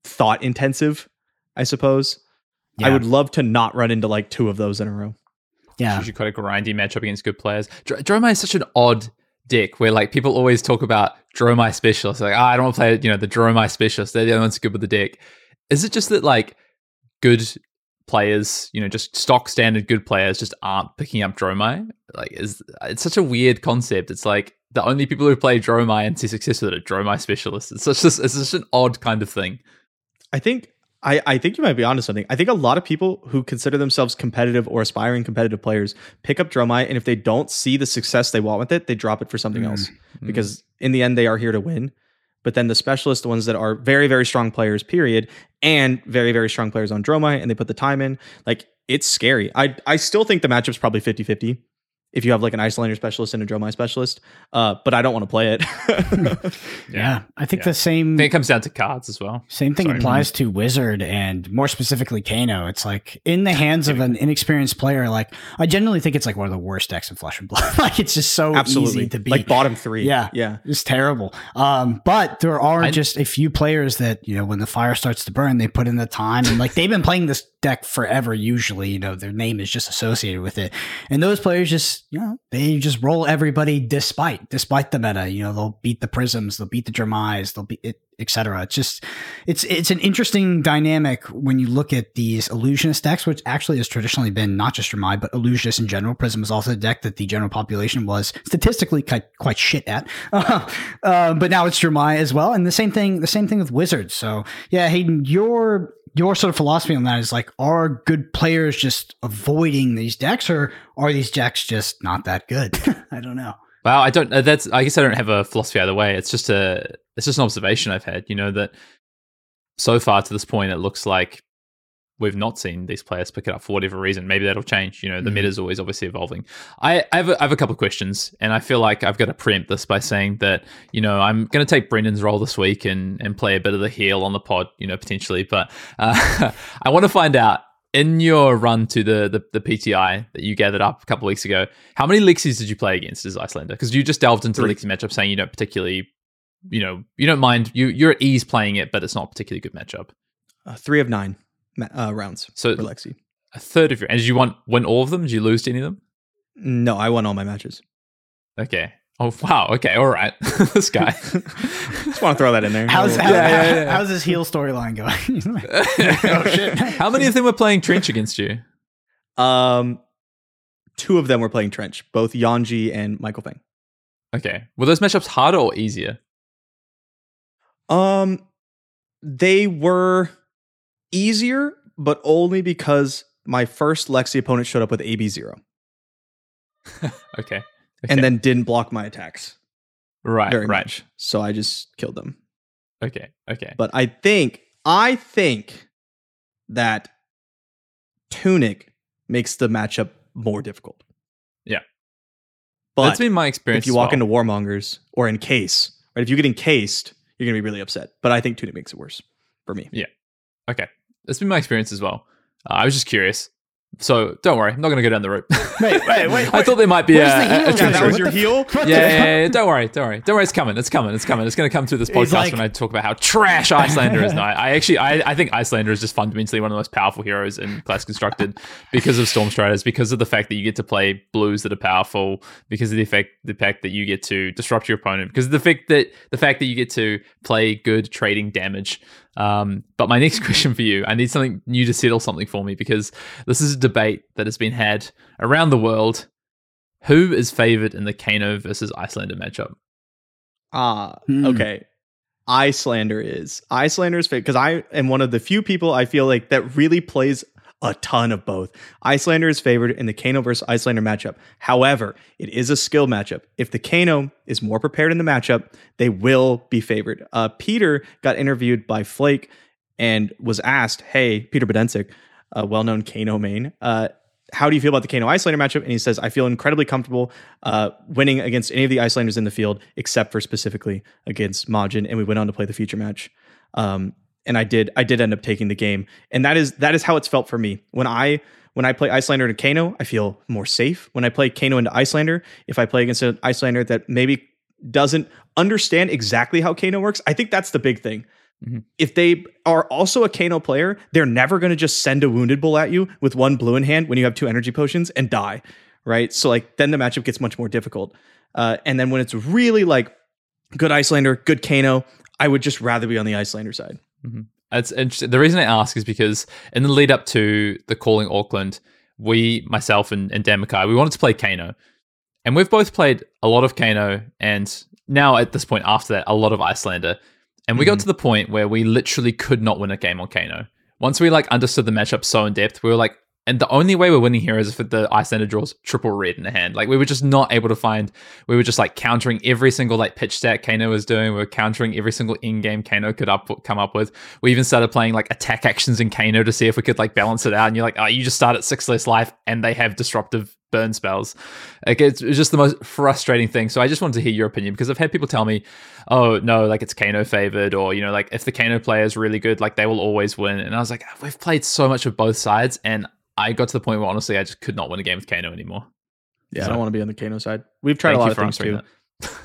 thought intensive, I suppose. Yeah. I would love to not run into like two of those in a row. Yeah. Usually quite a grindy matchup against good players. Dr- Dromai is such an odd deck where like people always talk about Dromai specialists. Like, oh, I don't want to play, you know, the Dromai specialists. They're the only ones good with the deck. Is it just that like good players, you know, just stock standard good players just aren't picking up Dromai? Like, is it's such a weird concept. It's like the only people who play Dromai and see success with it are Dromai specialists. It's such it's such an odd kind of thing. I think I, I think you might be onto something. I think a lot of people who consider themselves competitive or aspiring competitive players pick up Dromai, and if they don't see the success they want with it, they drop it for something mm. else. Mm. Because in the end, they are here to win. But then the specialists, the ones that are very, very strong players, period, and very, very strong players on Dromai, and they put the time in, like it's scary. I I still think the matchup's probably 50 50 if you have like an Iyslander specialist and a Dromai specialist. Uh, but I don't want to play it. yeah. I think yeah. the same. I think it comes down to cards as well. Same thing Sorry. applies to Wizard and more specifically Kano. It's like in the hands of an inexperienced player. Like I generally think it's like one of the worst decks in Flesh and Blood. like it's just so Absolutely. easy to beat. Like bottom three. Yeah, yeah, it's terrible. Um, but there are I, just a few players that you know when the fire starts to burn, they put in the time and like they've been playing this deck forever. Usually, you know, their name is just associated with it, and those players just, you know, they just roll everybody despite despite the meta. You know, they'll beat the prisms, they'll beat the Dromais, they'll beat it, etc. It's just, it's it's an interesting dynamic when you look at these illusionist decks, which actually has traditionally been not just Dromai, but illusionist in general. Prism is also a deck that the general population was statistically quite, quite shit at, uh, but now it's Dromai as well, and the same thing, the same thing with Wizards. So yeah, Hayden, your your sort of philosophy on that is like, are good players just avoiding these decks, or are these decks just not that good? I don't know. Well, I don't. Uh, that's. I guess I don't have a philosophy either way. It's just a. It's just an observation I've had. You know that so far to this point, it looks like we've not seen these players pick it up for whatever reason. Maybe that'll change. You know, the mm-hmm. meta is always obviously evolving. I, I, have a, I have a couple of questions, and I feel like I've got to preempt this by saying that you know I'm going to take Brendan's role this week and and play a bit of the heel on the pod, you know, potentially. But uh, I want to find out in your run to the, the, the PTI that you gathered up a couple weeks ago. How many Lexies did you play against as Iyslander? Because you just delved into Three. the Lexi matchup, saying you don't particularly, you know, you don't mind you you're at ease playing it, but it's not a particularly good matchup. Uh, three of nine uh, rounds so for Lexi. A third of your. And did you want win all of them? Did you lose to any of them? No, I won all my matches. Okay. Oh wow. Okay. All right. this guy. Just want to throw that in there. How's, how, yeah, yeah, yeah. how's his heel storyline going? oh shit. How many of them were playing trench against you? Um, two of them were playing trench. Both Yanji and Michael Feng. Okay. Were those matchups harder or easier? Um, they were easier, but only because my first Lexi opponent showed up with AB zero. okay. okay. And then didn't block my attacks. Right. Very right. much. So I just killed them. Okay. Okay. But I think I think that Tunic makes the matchup more difficult. Yeah. But that's been my experience. If you walk well. into Warmongers or encase, right? If you get encased, you're gonna be really upset. But I think Tunic makes it worse for me. Yeah. Okay. That's been my experience as well. Uh, I was just curious. So don't worry, I'm not going to go down the route. wait, wait, wait, I thought there might be a, a, a That was your heel. Yeah, yeah, yeah, Don't worry, don't worry, don't worry. It's coming. It's coming. It's coming. It's going to come through this podcast like, when I talk about how trash Iyslander is. No, I actually, I, I think Iyslander is just fundamentally one of the most powerful heroes in Classic Constructed because of Storm Striders, because of the fact that you get to play blues that are powerful, because of the effect, the fact that you get to disrupt your opponent, because of the fact that the fact that you get to play good trading damage. Um, but my next question for you, I need something new to settle something for me because this is a debate that has been had around the world. Who is favored in the Kano versus Iyslander matchup? Ah, uh, hmm. okay. Iyslander is Iyslander's favorite because I am one of the few people I feel like that really plays a ton of both. Iyslander is favored in the Kano versus Iyslander matchup. However, it is a skill matchup. If the Kano is more prepared in the matchup, they will be favored. Uh, Peter got interviewed by Flake and was asked, "Hey, Peter Bedensik, a well-known Kano main, uh, how do you feel about the Kano Iyslander matchup?" And he says, "I feel incredibly comfortable uh, winning against any of the Iyslanders in the field, except for specifically against Majin." And we went on to play the future match. Um, and I did I did end up taking the game, and that is that is how it's felt for me when I when I play Iyslander into Kano, I feel more safe. When I play Kano into Iyslander, if I play against an Iyslander that maybe doesn't understand exactly how Kano works, I think that's the big thing. Mm-hmm. If they are also a Kano player, they're never going to just send a wounded bull at you with one blue in hand when you have two energy potions and die, right? So like then the matchup gets much more difficult. Uh, and then when it's really like good Iyslander, good Kano, I would just rather be on the Iyslander side. Mm-hmm. It's interesting. The reason I ask is because in the lead up to the calling Auckland, we, myself and, and Dan Mackay, we wanted to play Kano. And we've both played a lot of Kano and now at this point after that, a lot of Iyslander. And we mm-hmm. got to the point where we literally could not win a game on Kano. Once we like understood the matchup so in depth, we were like, and the only way we're winning here is if the Iyslander draws triple red in the hand. Like we were just not able to find. We were just like countering every single like pitch stat Kano was doing. We were countering every single in-game Kano could up come up with. We even started playing like attack actions in Kano to see if we could like balance it out. And you're like, oh, you just start at six less life, and they have disruptive burn spells. Like it's, it's just the most frustrating thing. So I just wanted to hear your opinion because I've had people tell me, oh no, like it's Kano favored, or you know, like if the Kano player is really good, like they will always win. And I was like, we've played so much of both sides, and I got to the point where honestly I just could not win a game with Kano anymore. Yeah, so, I don't want to be on the Kano side. We've tried a lot of things too.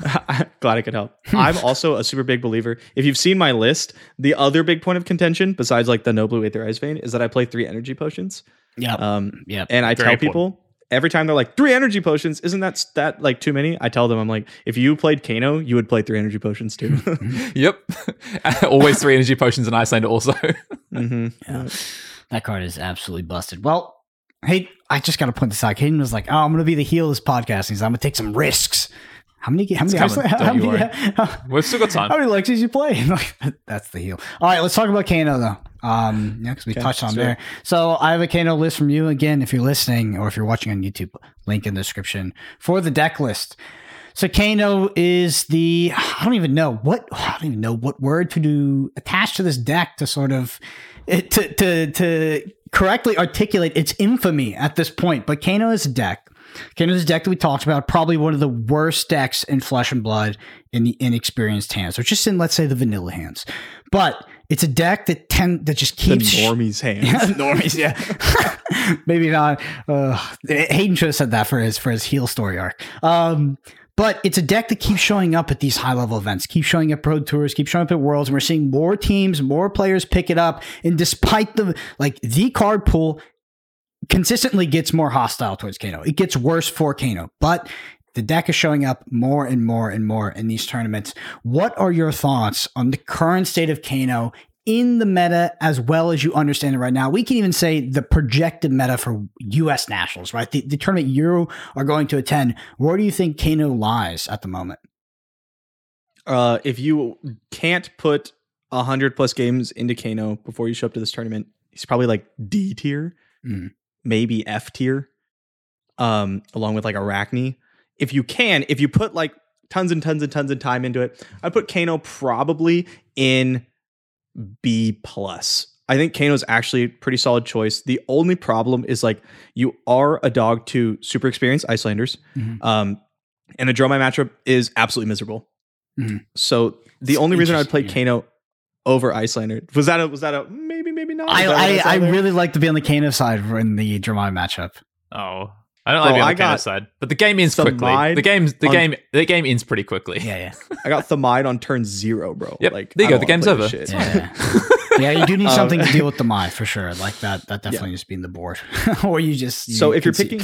That. Glad I could help. I'm also a super big believer. If you've seen my list, the other big point of contention, besides like the no blue aether ice vein, is that I play three energy potions. Yeah. Um, yeah. and I Very tell important. people every time they're like three energy potions, isn't that that like too many? I tell them I'm like, if you played Kano, you would play three energy potions too. Yep. Always three energy potions in Iceland also. hmm Yeah. That card is absolutely busted. Well, hey, I just got to point this out. Hayden was like, "Oh, I'm going to be the heel of this podcast." He's, "I'm going to take some risks." How many? How many? coming. How, Don't many? How, We've still got time. How many Lexies you play? That's the heel. All right, let's talk about Kano though. Um, yeah, because we Okay, touched on there. it. So I have a Kano list from you again. If you're listening or if you're watching on YouTube, link in the description for the deck list. So Kano is the I don't even know what I don't even know what word to do attach to this deck to sort of it, to to to correctly articulate its infamy at this point. But Kano is a deck. Kano is a deck that we talked about, probably one of the worst decks in Flesh and Blood in the inexperienced hands, or just in let's say the vanilla hands. But it's a deck that tend that just The keeps normies hands. yeah, normies, yeah. Maybe not. Uh, Hayden should have said that for his for his heel story arc. Um, but it's a deck that keeps showing up at these high level events, keeps showing up at pro tours, keeps showing up at worlds, and we're seeing more teams, more players pick it up. And despite the like the card pool consistently gets more hostile towards Kano. It gets worse for Kano, but the deck is showing up more and more and more in these tournaments. What are your thoughts on the current state of Kano in the meta as well as you understand it right now? We can even say the projected meta for US nationals, right? The, the tournament you are going to attend. Where do you think Kano lies at the moment? uh, if you can't put a hundred plus games into Kano before you show up to this tournament, he's probably like D tier, Mhm. maybe F tier, um, along with like Arachne. If you can, if you put like tons and tons and tons of time into it, I'd put Kano probably in B plus. I think Kano's actually a pretty solid choice. The only problem is like you are a dog to super experienced Iyslanders. Mhm. Um, and the Dromai matchup is absolutely miserable. Mhm. So the It's only reason I would play interesting, Kano over Iyslander was that a was that a maybe maybe not. I, Is that what I, I really like to be on the Kano side in the Dromai matchup. Oh. I don't like Oh, being on I the Kano got side, but the game ends some quickly. The game, the on- game, the game ends pretty quickly. Yeah, yeah. I got Themai on turn zero, bro. Yep. Like There you go, the game's over. this shit. Yeah. yeah, you do need Um, something to deal with the mind for sure. Like that, that definitely needs to be in the board. or you just you So if you're picking,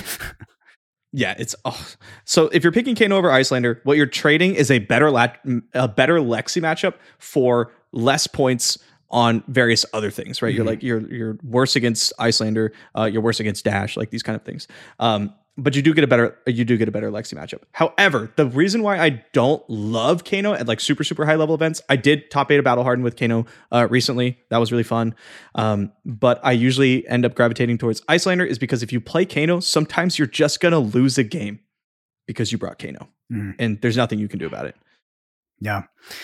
yeah, it's oh. so if you're picking Kano over Iyslander, what you're trading is a better lat, a better Lexi matchup for less points on various other things, right? You're Mhm. like you're you're worse against Iyslander, uh, you're worse against Dash, like these kind of things. Um, but you do get a better you do get a better Lexi matchup. However, the reason why I don't love Kano at like super super high level events, I did top eight a battle hardened with Kano uh, recently. That was really fun. Um, but I usually end up gravitating towards Iyslander is because if you play Kano, sometimes you're just gonna lose a game because you brought Kano, Mhm. and there's nothing you can do about it. Yeah.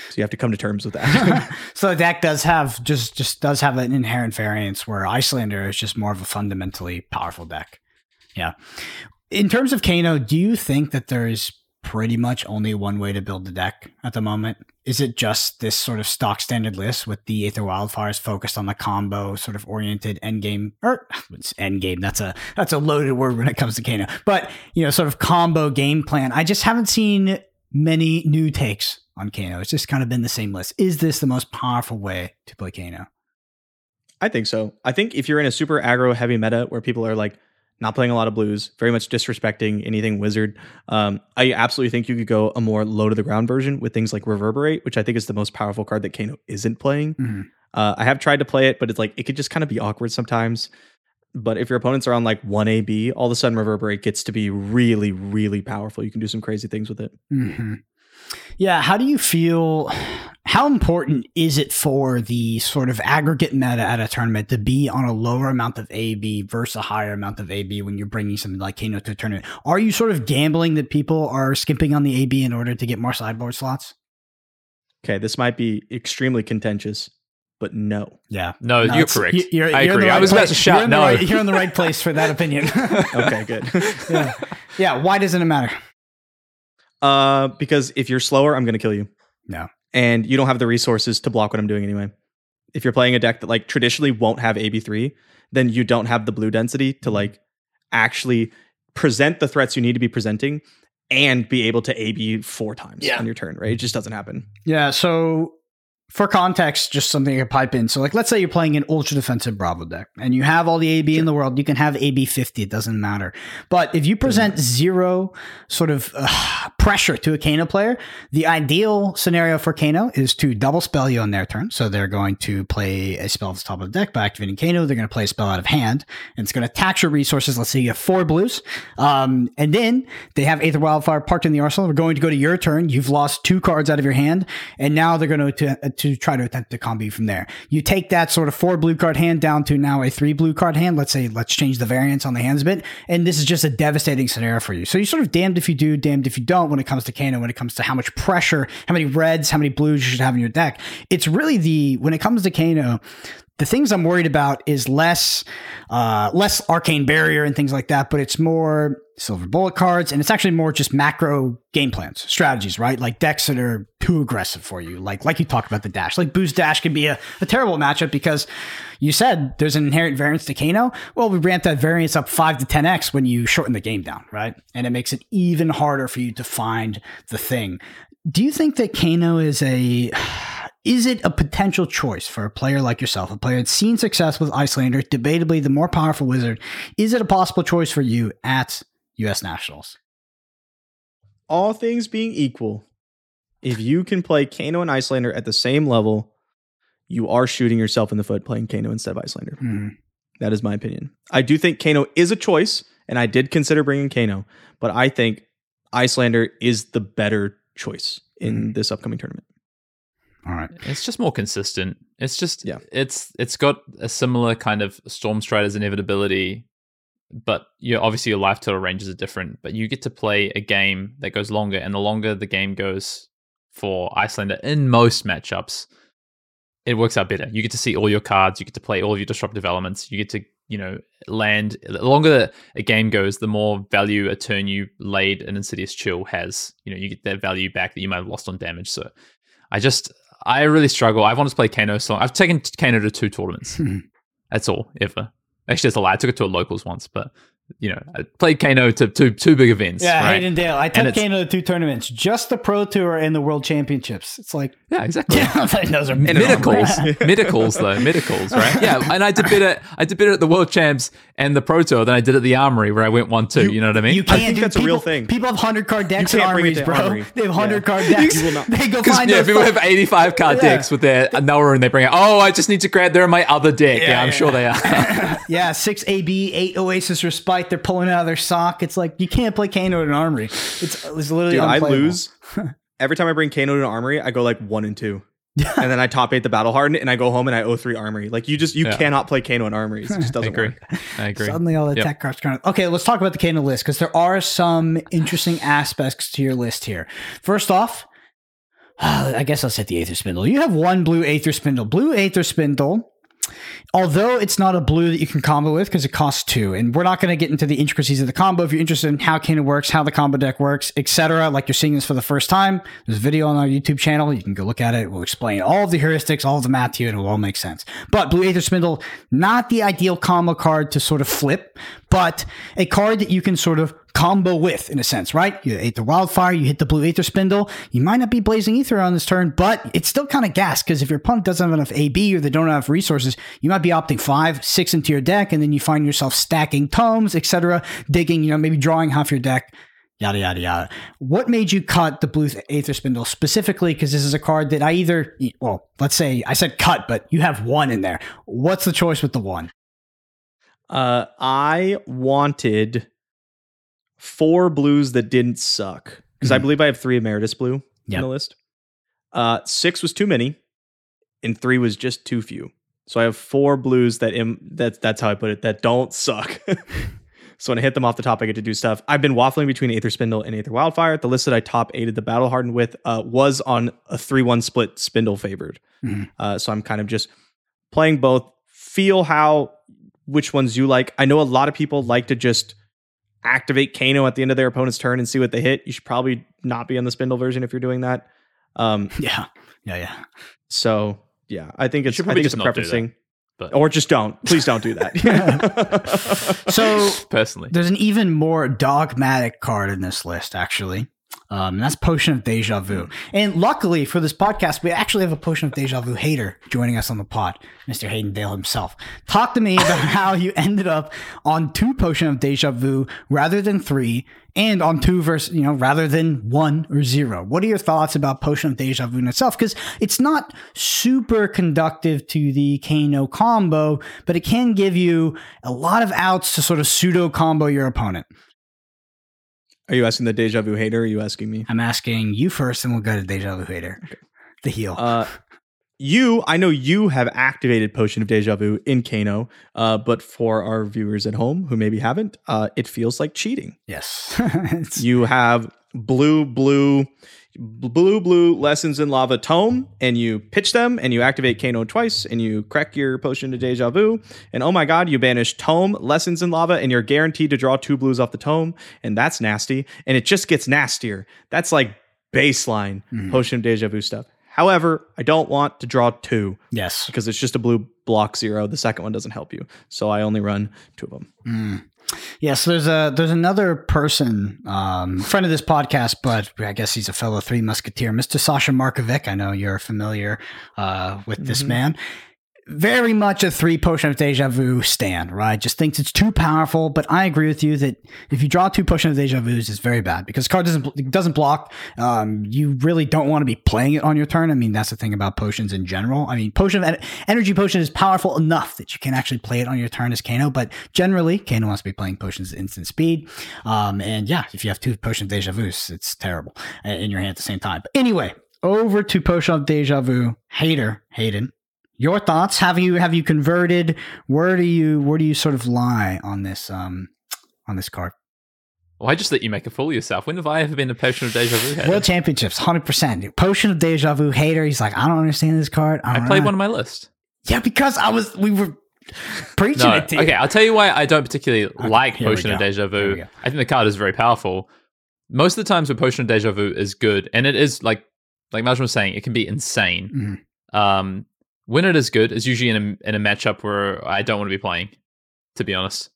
So you have to come to terms with that. so the deck does have just just does have an inherent variance where Iyslander is just more of a fundamentally powerful deck. Yeah. In terms of Kano, do you think that there is pretty much only one way to build the deck at the moment? Is it just this sort of stock standard list with the Aether Wildfires focused on the combo sort of oriented endgame or it's endgame? That's a that's a loaded word when it comes to Kano. But you know, sort of combo game plan. I just haven't seen many new takes on Kano. It's just kind of been the same list. Is this the most powerful way to play Kano? I think so. I think if you're in a super aggro heavy meta where people are like not playing a lot of blues, very much disrespecting anything wizard, um, I absolutely think you could go a more low to the ground version with things like reverberate, which I think is the most powerful card that Kano isn't playing. Mhm. Uh, I have tried to play it, but it's like it could just kind of be awkward sometimes. But if your opponents are on like one AB, all of a sudden reverberate gets to be really, really powerful. You can do some crazy things with it. Mm-hmm. Yeah. How do you feel? How important is it for the sort of aggregate meta at a tournament to be on a lower amount of AB versus a higher amount of AB when you're bringing something like Kano to a tournament? Are you sort of gambling that people are skimping on the AB in order to get more sideboard slots? Okay, this might be extremely contentious, but no. Yeah. No, you're correct. you- You're, I you're in the agree. I right was about to shout you're no. right- you're in the right place for that opinion. Okay, good. yeah. Yeah. Why doesn't it matter? Uh, because if you're slower, I'm gonna kill you. No. And you don't have the resources to block what I'm doing anyway. If you're playing a deck that like traditionally won't have AB3, then you don't have the blue density to like actually present the threats you need to be presenting and be able to AB four times Yeah. on your turn, right? It just doesn't happen. Yeah. So for context, just something to pipe in. So, like, let's say you're playing an ultra defensive Bravo deck and you have all the AB in the world. You can have AB 50, it doesn't matter. But if you present zero sort of uh, pressure to a Kano player, the ideal scenario for Kano is to double spell you on their turn. So, they're going to play a spell at the top of the deck by activating Kano. They're going to play a spell out of hand and it's going to tax your resources. Let's say you have four blues. Um, and then they have Aether Wildfire parked in the arsenal. We're going to go to your turn. You've lost two cards out of your hand. And now they're going to, to, to try to attempt to combo from there. You take that sort of four blue card hand down to now a three blue card hand. Let's say, let's change the variance on the hands a bit. And this is just a devastating scenario for you. So you're sort of damned if you do, damned if you don't when it comes to Kano, when it comes to how much pressure, how many reds, how many blues you should have in your deck. It's really the, when it comes to Kano, the things I'm worried about is less, uh, less arcane barrier and things like that, but it's more silver bullet cards, and it's actually more just macro game plans, strategies, right? Like decks that are too aggressive for you, like like you talked about the dash. Like boost dash can be a, a terrible matchup because you said there's an inherent variance to Kano. Well, we ramp that variance up five to ten x when you shorten the game down, right? And it makes it even harder for you to find the thing. Do you think that Kano is a is it a potential choice for a player like yourself, a player that's seen success with Iyslander, debatably the more powerful wizard? Is it a possible choice for you at US Nationals? All things being equal, if you can play Kano and Iyslander at the same level, you are shooting yourself in the foot playing Kano instead of Iyslander. Hmm. That is my opinion. I do think Kano is a choice, and I did consider bringing Kano, but I think Iyslander is the better choice in this upcoming tournament. All right. It's just more consistent. It's just Yeah. It's it's got a similar kind of Storm Strider's inevitability, but you obviously your life total ranges are different. But you get to play a game that goes longer, and the longer the game goes for Iyslander in most matchups, it works out better. You get to see all your cards. You get to play all of your disruptive elements. You get to you know land. The longer a game goes, the more value a turn you laid an Insidious Chill has. You know you get that value back that you might have lost on damage. So I just I really struggle. I've wanted to play Kano so I've taken Kano to two tournaments. Hmm. That's all ever. Actually, that's a lie. I took it to a locals once, but you know, uh, I played Kano to two two big events. Yeah, right? Hayden Dale. I took Kano to two tournaments, just the Pro Tour and the World Championships. It's like, yeah, exactly. those are And an Medicals, armory. medicals though, medicals, right? Yeah, and I did better. I did better at the World Champs and the Pro Tour than I did at the Armory, where I went one two. You, know what I mean? You can't think do that's a people, real thing. People have hundred card decks You in can't bring it armories, bro. Armory. They have Yeah. hundred card decks. You will not. They go Because find yeah, those people have 85 card Yeah. decks with their uh, Noah and they bring it. Oh, I just need to grab. They're in my other deck. Yeah, Yeah, I'm yeah. sure they are. Yeah, six AB, eight Oasis Respite. They're pulling out of their sock. It's like you can't play Kano in an armory. It's, it's literally Dude, I lose. Every time I bring Kano to an armory, I go like one and two. and then I top eight the battle hardened and I go home and I owe three armory. Like you just you Yeah. cannot play Kano in armories. It just doesn't agree. work. I agree. Suddenly, all the Yep. tech cards kind of okay. Let's talk about the Kano list because there are some interesting aspects to your list here. First off, I guess I'll set the Aether Spindle. You have one blue Aether Spindle. Blue Aether Spindle. Although it's not a blue that you can combo with because it costs two, and we're not going to get into the intricacies of the combo. If you're interested in how Kano works, how the combo deck works, etc., like you're seeing this for the first time, there's a video on our YouTube channel. You can go look at it. We'll explain all of the heuristics, all of the math to you, and it will all make sense. But Blue Aether Spindle, not the ideal combo card to sort of flip, but a card that you can sort of combo with in a sense, right? You ate the wildfire, you hit the blue aether spindle. You might not be blazing aether on this turn, but it's still kind of gas because if your opponent doesn't have enough AB or they don't have enough resources, you might be opting five, six into your deck, and then you find yourself stacking tomes, etc., digging, you know, maybe drawing half your deck. Yada yada yada. What made you cut the blue aether spindle specifically? Because this is a card that I either, well, let's say I said cut, but you have one in there. What's the choice with the one? Uh, I wanted four blues that didn't suck because I Mhm. believe I have three emeritus blue Yep. in the list. Uh, six was too many, and three was just too few. So I have four blues that Im- that that's how I put it that don't suck. so when I hit them off the top, I get to do stuff. I've been waffling between Aether Spindle and Aether Wildfire. The list that I top aided the Battle Hardened with uh, was on a three one split Spindle favored. Mhm. Uh, so I'm kind of just playing both. Feel how which ones you like. I know a lot of people like to just activate Kano at the end of their opponent's turn and see what they hit. You should probably not be on the spindle version if you're doing that. Um, Yeah, yeah, yeah. so yeah, I think it's should I think it's just a not preference thing. But Or just don't. Please don't do that. So personally, there's an even more dogmatic card in this list, actually. Um, and that's Potion of Deja Vu. And luckily for this podcast, we actually have a Potion of Deja Vu hater joining us on the pod, Mr. Hayden Dale himself. Talk to me about how you ended up on two Potion of Deja Vu rather than three, and on two versus, you know, rather than one or zero. What are your thoughts about Potion of Deja Vu in itself? Because it's not super conductive to the Kano combo, but it can give you a lot of outs to sort of pseudo combo your opponent. Are you asking the deja vu hater? Or are you asking me? I'm asking you first, and we'll go to Deja Vu Hater, the heel. Uh, you, I know you have activated Potion of Deja Vu in Kano, uh, but for our viewers at home who maybe haven't, uh, it feels like cheating. yes. You have blue, blue, blue, blue lessons in lava tome, and you pitch them, and you activate Kano twice, and you crack your Potion to Deja Vu, and oh my god, you banish tome, lessons in lava, and you're guaranteed to draw two blues off the tome, and that's nasty, and it just gets nastier. That's like baseline Potion of Deja Vu stuff. However, I don't want to draw two yes. because it's just a blue block zero. The second one doesn't help you, so I only run two of them. Mm. Yes, there's a there's another person, um, friend of this podcast, but I guess he's a fellow Three Musketeer, Mr. Sasha Markovic. I know you're familiar uh, with this Mhm. man. Very much a three potion of deja vu stand, right? Just thinks it's too powerful, but I agree with you that if you draw two potion of deja vus, it's very bad because card doesn't doesn't block. Um, you really don't want to be playing it on your turn. I mean, that's the thing about potions in general. I mean, potion of en- energy potion is powerful enough that you can actually play it on your turn as Kano, but generally Kano wants to be playing potions at instant speed. Um, and yeah, if you have two potion of deja vus, it's terrible uh, in your hand at the same time. But anyway, over to potion of deja vu. Hater, Hayden. Your thoughts? Have you have you converted? Where do you where do you sort of lie on this um on this card? why just let you make a fool of yourself? When have I ever been a potion of deja vu? hater? World Championships, hundred percent. Potion of Deja Vu hater. He's like, I don't understand this card. I played one on my list. Yeah, because I was we were preaching No, it to you. okay. I'll tell you why I don't particularly like Potion of. Deja Vu. I think the card is very powerful. Most of the times, when Potion of Deja Vu is good, and it is like like Majin was saying, it can be insane. Mhm. Um, when it is good, it's usually in a in a matchup where I don't want to be playing. To be honest,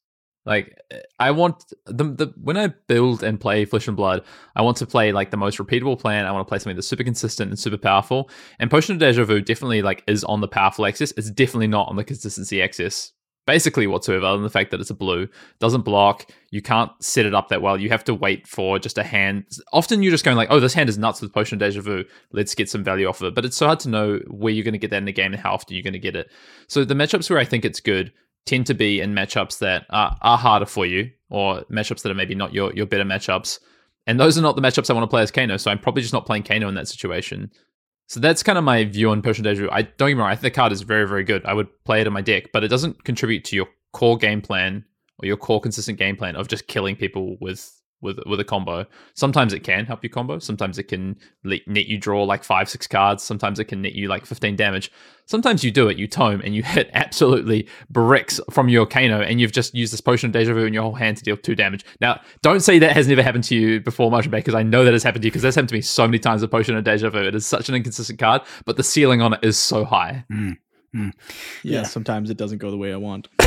like I want the the when I build and play Flesh and Blood, I want to play like the most repeatable plan. I want to play something that's super consistent and super powerful. And Potion of Deja Vu definitely like is on the powerful axis. It's definitely not on the consistency axis. Basically, whatsoever, other than the fact that it's a blue, doesn't block. You can't set it up that well. You have to wait for just a hand. Often you're just going like, "Oh, this hand is nuts with Potion of Deja Vu. Let's get some value off of it." But it's so hard to know where you're going to get that in the game and how often you're going to get it. So the matchups where I think it's good tend to be in matchups that are, are harder for you, or matchups that are maybe not your your better matchups. And those are not the matchups I want to play as Kano. So I'm probably just not playing Kano in that situation. So that's kind of my view on Potion Deja Vu. I don't get me wrong, I think the card is very, very good. I would play it in my deck, but it doesn't contribute to your core game plan or your core consistent game plan of just killing people with with with a combo. Sometimes it can help you combo. Sometimes it can le- net you draw like five, six cards. Sometimes it can net you like 15 damage. Sometimes you do it, you tome, and you hit absolutely bricks from your Kano, and you've just used this potion of deja vu in your whole hand to deal two damage. Now, don't say that has never happened to you before, Motion because I know that has happened to you, because that's happened to me so many times The potion of deja vu. It is such an inconsistent card, but the ceiling on it is so high. Mm. Mm. Yeah, Yeah. sometimes it doesn't go the way I want.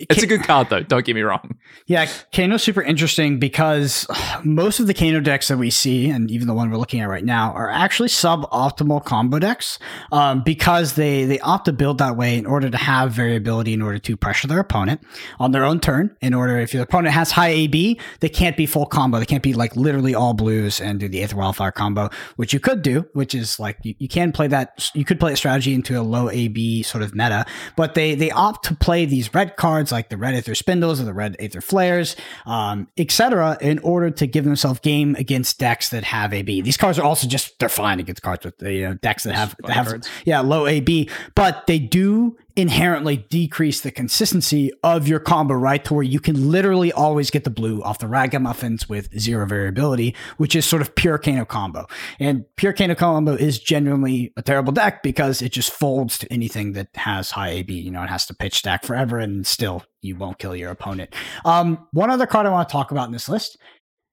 It's a good card, though. Don't get me wrong. Yeah, Kano's super interesting because most of the Kano decks that we see, and even the one we're looking at right now, are actually suboptimal combo decks um, because they they opt to build that way in order to have variability in order to pressure their opponent on their own turn. In order, if your opponent has high AB, they can't be full combo. They can't be like literally all blues and do the Aether Wildfire combo, which you could do, which is like you, you can play that. You could play a strategy into a low AB sort of meta, but they they opt to play these red cards like the red Aether Spindles or the red Aether Flares, um, etc., in order to give themselves game against decks that have AB. These cards are also just they're fine against cards with the you know, decks that have that have cards. yeah low AB, but they do inherently decrease the consistency of your combo, right? To where you can literally always get the blue off the ragamuffins with zero variability, which is sort of pure Kano combo. And pure Kano combo is genuinely a terrible deck because it just folds to anything that has high AB. You know, it has to pitch stack forever and still you won't kill your opponent. Um, one other card I want to talk about in this list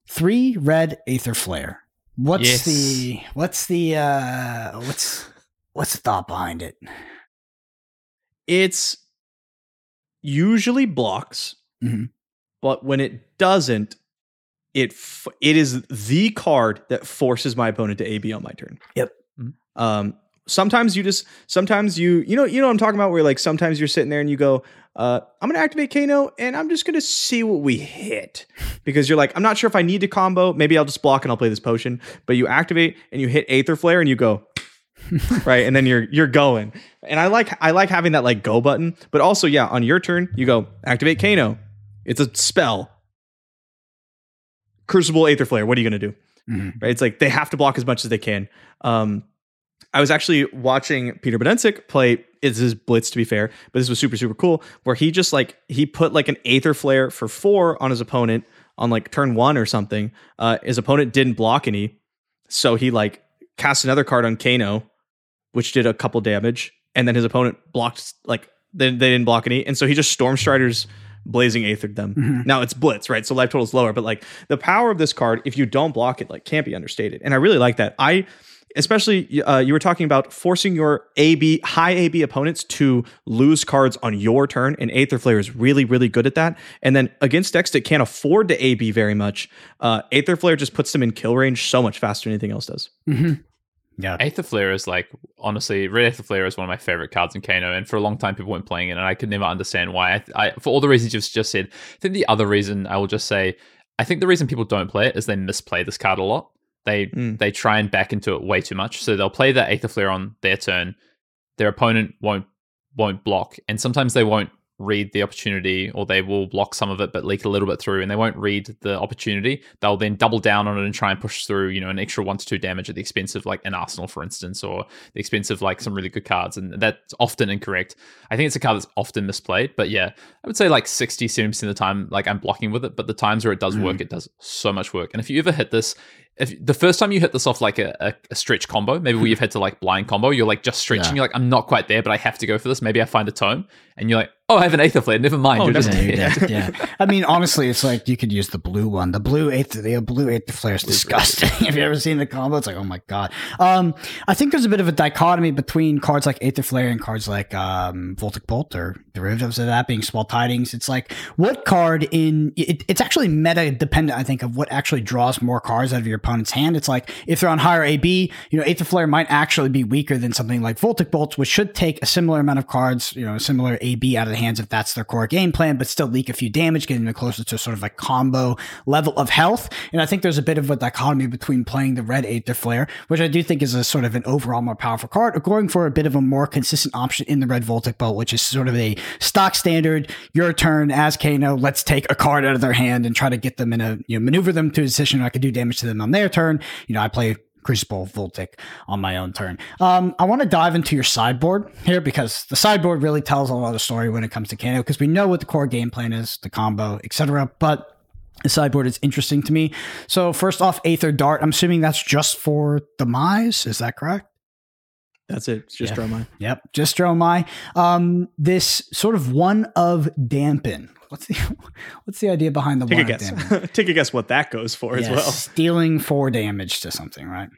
three red Aether Flare. What's Yes. the what's the uh what's what's the thought behind it? It's usually blocks, Mhm. but when it doesn't, it f- it is the card that forces my opponent to AB on my turn. Yep. Mhm. Um, sometimes you just sometimes you you know you know what I'm talking about where like sometimes you're sitting there and you go, uh, I'm gonna activate Kano and I'm just gonna see what we hit because you're like I'm not sure if I need to combo. Maybe I'll just block and I'll play this potion. But you activate and you hit Aether Flare and you go. right? And then you're you're going. And i like i like having that like go button. But also yeah on your turn you go activate kano. It's a spell. Crucible aether flare what are you going to do? Mhm. right? It's like they have to block as much as they can. Um i was actually watching peter Bedensic play it's his blitz to be fair but this was super super cool where he just like he put like an aether flare for four on his opponent on like turn one or something. Uh his opponent didn't block any. So he like cast another card on kano which did a couple damage, and then his opponent blocked like they, they didn't block any, and so he just Storm Striders blazing aethered them. Mhm. Now it's blitz, right? So life total is lower, but like the power of this card, if you don't block it, like can't be understated. And I really like that. I especially uh, you were talking about forcing your AB high AB opponents to lose cards on your turn, and Aether Flare is really really good at that. And then against decks that can't afford to AB very much, uh, Aether Flare just puts them in kill range so much faster than anything else does. Mhm. Yeah. Aether Flare is like honestly, Red Aether Flare is one of my favorite cards in Kano, and for a long time people weren't playing it, and I could never understand why. I, I for all the reasons you've just said. I think the other reason I will just say, I think the reason people don't play it is they misplay this card a lot. They Mm. they try and back into it way too much, so they'll play that Aether Flare on their turn. Their opponent won't won't block, and sometimes they won't read the opportunity or they will block some of it but leak a little bit through and they won't read the opportunity. They'll then double down on it and try and push through you know an extra one to two damage at the expense of like an arsenal for instance or the expense of like some really good cards and that's often incorrect. I think it's a card that's often misplayed but yeah i would say like 60 70% of the time like i'm blocking with it but the times where it does work mm. it does so much work. And if you ever hit this if the first time you hit this off like a, a, a stretch combo, maybe where you've had to like blind combo, you're like just stretching. Yeah. You're like, I'm not quite there, but I have to go for this. Maybe I find a tome, and you're like, oh, I have an Aether Flare. Never mind. Oh, you're just Yeah, yeah. I mean, honestly, it's like you could use the blue one. The blue eighth, the blue aether flare is disgusting. Have you ever seen the combo? It's like, oh my god. Um, I think there's a bit of a dichotomy between cards like Aether Flare and cards like um, Voltic Bolt or derivatives of that being Swell Tidings. It's like what card in it, it's actually meta dependent. I think of what actually draws more cards out of your opponent's hand. It's like if they're on higher AB, you know, Aether Flare might actually be weaker than something like Voltic Bolt, which should take a similar amount of cards, you know, a similar AB out of the hands if that's their core game plan, but still leak a few damage, getting them closer to sort of a combo level of health. And I think there's a bit of a dichotomy between playing the red Aether Flare, which I do think is a sort of an overall more powerful card, or going for a bit of a more consistent option in the red Voltic Bolt, which is sort of a stock standard, your turn as Kano, let's take a card out of their hand and try to get them in a, you know, maneuver them to a where I could do damage to them on their turn. You know, I play Crucible Voltic on my own turn. Um, I want to dive into your sideboard here because the sideboard really tells a lot of story when it comes to Kano because we know what the core game plan is, the combo, etc. But the sideboard is interesting to me. So first off, Aether Dart. I'm assuming that's just for Demise. Is that correct? That's it. It's just Yeah. draw mine. Yep, just Dromai. Um, this sort of one of dampen. What's the what's the idea behind the Take a guess. Take a guess what that goes for as well. stealing four damage to something, right?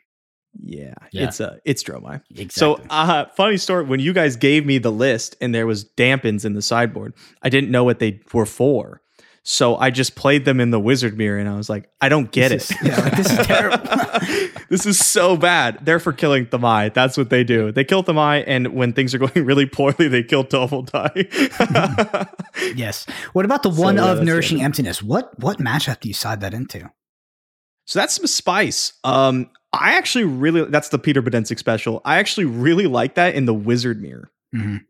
Yeah, Yeah. it's uh, it's Dromai. Exactly. So, uh, funny story. When you guys gave me the list and there was dampens in the sideboard, I didn't know what they were for. So I just played them in the wizard mirror, and I was like, I don't get This it. is- yeah, like, this is terrible. this is so bad. They're for killing Themai. That's what they do. They kill Themai, and when things are going really poorly, they kill Double Die. yes. What about the So, one yeah, of nourishing it. emptiness? What what matchup do you side that into? So that's some spice. Um, I actually really that's the Peter Bedensic special. I actually really like that in the Wizard Mirror Mhm.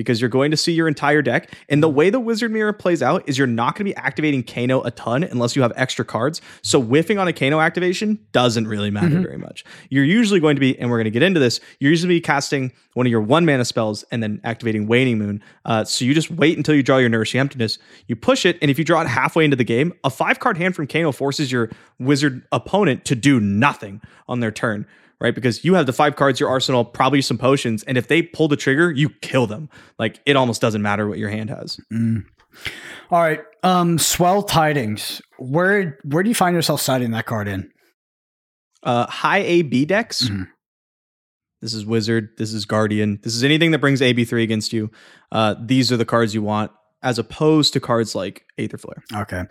Because you're going to see your entire deck. And the way the Wizard Mirror plays out is you're not going to be activating Kano a ton unless you have extra cards. So whiffing on a Kano activation doesn't really matter Mhm. very much. You're usually going to be, and we're going to get into this. You're usually be casting one of your one mana spells and then activating Waning Moon. Uh, so you just wait until you draw your Nourishing Emptiness. You push it, and if you draw it halfway into the game, a five card hand from Kano forces your Wizard opponent to do nothing on their turn right? Because you have the five cards, your arsenal, probably some potions, and if they pull the trigger, you kill them. Like it almost doesn't matter what your hand has. Mm. All right. Um, swell tidings. Where where do you find yourself siding that card in? Uh, high AB decks, Mhm. this is Wizard, this is Guardian, this is anything that brings AB3 against you. Uh, these are the cards you want, as opposed to cards like Aether Flare. Okay.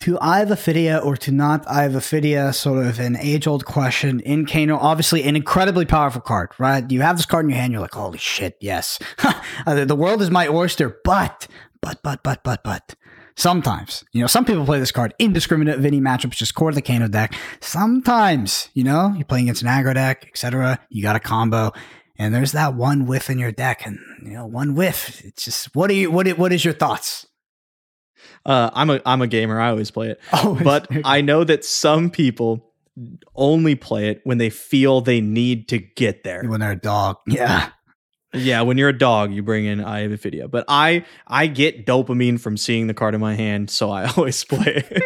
To Eye of Ophidia or to not Eye of Ophidia, sort of an age old question in Kano. Obviously, an incredibly powerful card, right? You have this card in your hand, you're like, holy shit, yes. The world is my oyster, but, but, but, but, but, but. Sometimes, you know, some people play this card indiscriminate any matchups, just core the Kano deck. Sometimes, you know, you're playing against an aggro deck, etc. You got a combo, and there's that one whiff in your deck, and you know, one whiff. It's just what are you? What? What is your thoughts? Uh, I'm a I'm a gamer. I always play it, oh, but I know that some people only play it when they feel they need to get there. When they're a dog, yeah. Yeah, when you're a dog, you bring in Eye of Ophidia. But I I get dopamine from seeing the card in my hand, so I always play it.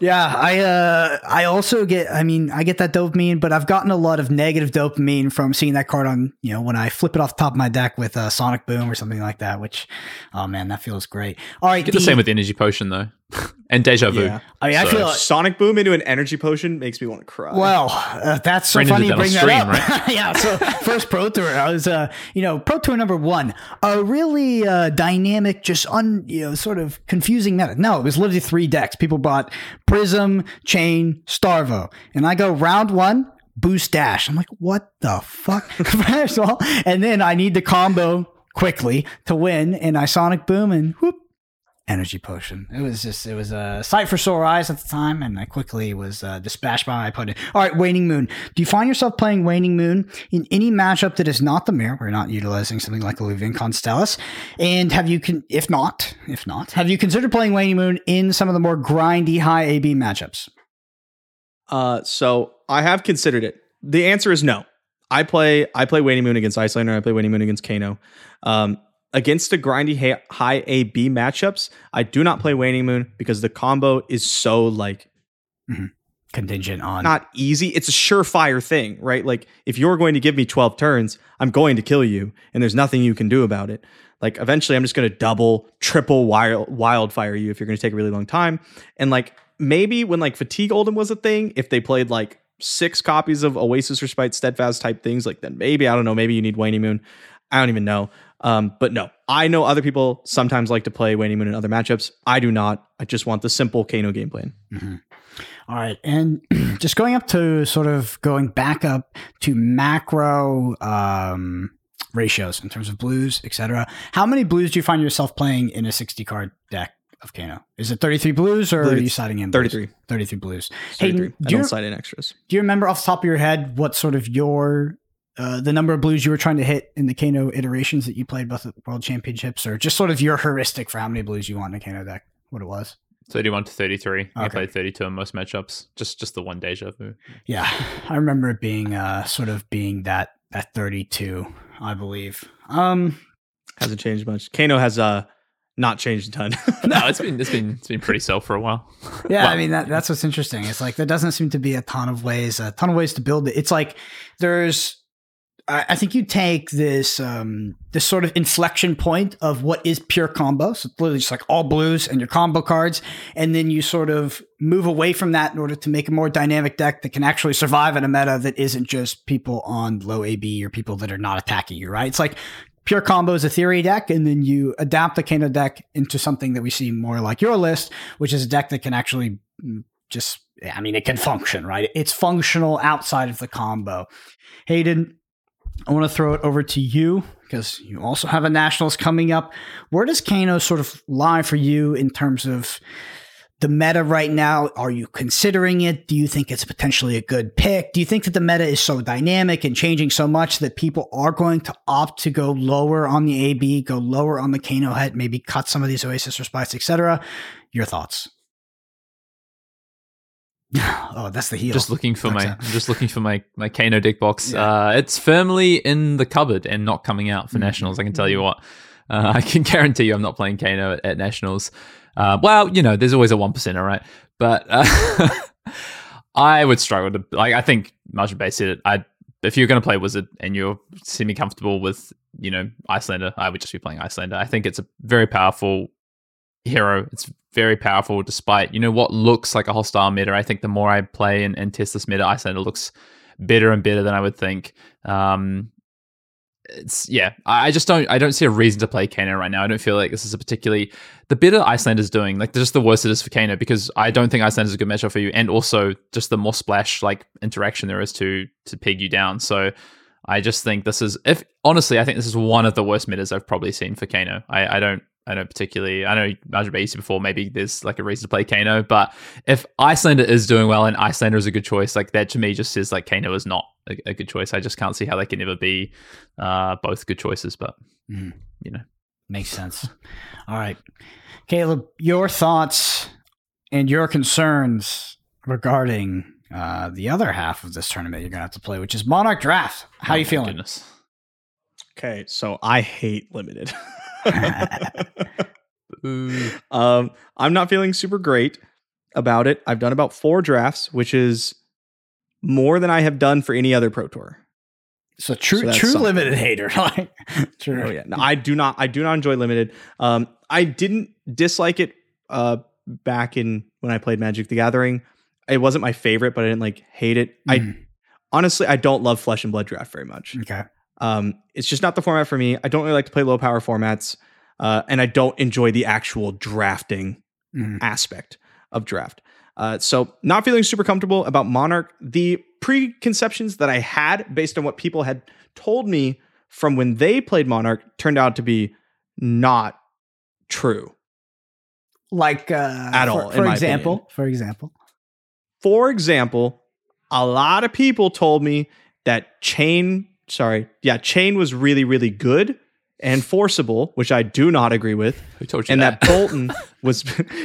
Yeah, I uh I also get I mean, I get that dopamine, but I've gotten a lot of negative dopamine from seeing that card on, you know, when I flip it off the top of my deck with a Sonic Boom or something like that, which oh man, that feels great. All right, get the, the same with the Energy Potion though. And deja vu. Yeah. I mean, so. I feel like Sonic Boom into an energy potion makes me want to cry. Well, uh, that's so funny you bring that up. Right? yeah. So first Pro Tour, I was, uh, you know, Pro Tour number one, a really uh, dynamic, just un, you know, sort of confusing meta. No, it was literally three decks. People bought Prism, Chane, Starvo, and I go round one. Boost dash. I'm like, what the fuck? First of all, and then I need the combo quickly to win, and I Sonic Boom and whoop, energy potion. It was just it was a sight for sore eyes at the time, and I quickly was uh, dispatched by my opponent. All right, Waning Moon. Do you find yourself playing Waning Moon in any matchup that is not the mirror? We're not utilizing something like Alluvion Constellas. And have you can if not, if not, have you considered playing Waning Moon in some of the more grindy high AB matchups? Uh, so I have considered it. The answer is no. I play I play Waning Moon against Iyslander. I play Waning Moon against Kano. Um, against the grindy high AB matchups, I do not play Waning Moon because the combo is so like mm-hmm. contingent on not easy. It's a surefire thing, right? Like if you're going to give me 12 turns, I'm going to kill you, and there's nothing you can do about it. Like eventually, I'm just going to double, triple wild wildfire you if you're going to take a really long time. And like maybe when like fatigue Oldhim was a thing, if they played like six copies of Oasis Respite Steadfast type things, like then maybe I don't know, maybe you need Waning Moon. I don't even know. Um, but no, I know other people sometimes like to play Waning Moon in other matchups. I do not. I just want the simple Kano game plan. Mm-hmm. All right. And just going up to sort of going back up to macro um, ratios in terms of blues, etc. How many blues do you find yourself playing in a 60 card deck? Of Kano. Is it 33 blues or are you siding in? Blues? 33. 33 blues. 33. Hey, do I don't side in extras. Do you remember off the top of your head what sort of your uh, the number of blues you were trying to hit in the Kano iterations that you played both at World Championships, or just sort of your heuristic for how many blues you want in a Kano deck? What it was? 31 to 33. Okay. I played 32 in most matchups. Just just the one deja vu. Yeah, I remember it being uh, sort of being that that 32, I believe. Um, hasn't changed much. Kano has uh not changed a ton. no, it's been it's been it's been pretty so for a while. Yeah, I mean that that's what's interesting. It's like there doesn't seem to be a ton of ways, a ton of ways to build it. It's like there's I think you take this um, this sort of inflection point of what is pure combo, so literally just like all blues and your combo cards, and then you sort of move away from that in order to make a more dynamic deck that can actually survive in a meta that isn't just people on low AB or people that are not attacking you. Right? It's like pure combo is a theory deck, and then you adapt the Kano deck into something that we see more like your list, which is a deck that can actually just I mean, it can function, right? It's functional outside of the combo. Hayden, I want to throw it over to you because you also have a nationals coming up. Where does Kano sort of lie for you in terms of the meta right now? Are you considering it? Do you think it's potentially a good pick? Do you think that the meta is so dynamic and changing so much that people are going to opt to go lower on the AB, go lower on the Kano head, maybe cut some of these Oasis or respites, etc.? Your thoughts? oh, that's the heel. Just looking for my, just looking for my my Kano deck box. Yeah. Uh, it's firmly in the cupboard and not coming out for mm-hmm. nationals. I can tell you what. Uh, I can guarantee you, I'm not playing Kano at, at nationals. Uh, well, you know, there's always a one percenter, right? But uh, I would struggle to like. I think Majin Bae said it. I if you're going to play Wizard and you're semi comfortable with you know Iyslander, I would just be playing Iyslander. I think it's a very powerful hero. It's very powerful despite, you know, what looks like a hostile meta. I think the more I play and, and test this meta, it looks better and better than I would think. Um, it's yeah, I just don't I don't see a reason to play Kano right now. I don't feel like this is a particularly the better Iyslander's doing, like just the worse it is for Kano because I don't think Iceland is a good matchup for you, and also just the more splash like interaction there is to to peg you down. So I just think this is if honestly, I think this is one of the worst metas I've probably seen for Kano. I, I don't I don't particularly. I know Major easy before. Maybe there's like a reason to play Kano, but if Iyslander is doing well and Iyslander is a good choice, like that to me just says like Kano is not a, a good choice. I just can't see how they can ever be uh, both good choices. But mm. you know, makes sense. All right, Caleb, your thoughts and your concerns regarding uh, the other half of this tournament you're gonna have to play, which is Monarch Draft. How oh, you feeling? Goodness. Okay, so I hate limited. um, I'm not feeling super great about it. I've done about four drafts, which is more than I have done for any other pro tour. So true, so true something. limited hater. true. Oh yeah, no, I do not. I do not enjoy limited. Um, I didn't dislike it uh back in when I played Magic the Gathering. It wasn't my favorite, but I didn't like hate it. Mm. I honestly I don't love Flesh and Blood draft very much. Okay. Um, it's just not the format for me. I don't really like to play low power formats, uh, and I don't enjoy the actual drafting mm. aspect of draft. Uh, so, not feeling super comfortable about Monarch. The preconceptions that I had based on what people had told me from when they played Monarch turned out to be not true. Like uh, at all, for, for example, opinion. for example, for example, a lot of people told me that Chane sorry, yeah, Chane was really, really good and forcible, which I do not agree with. Who told you and that? that Boltyn was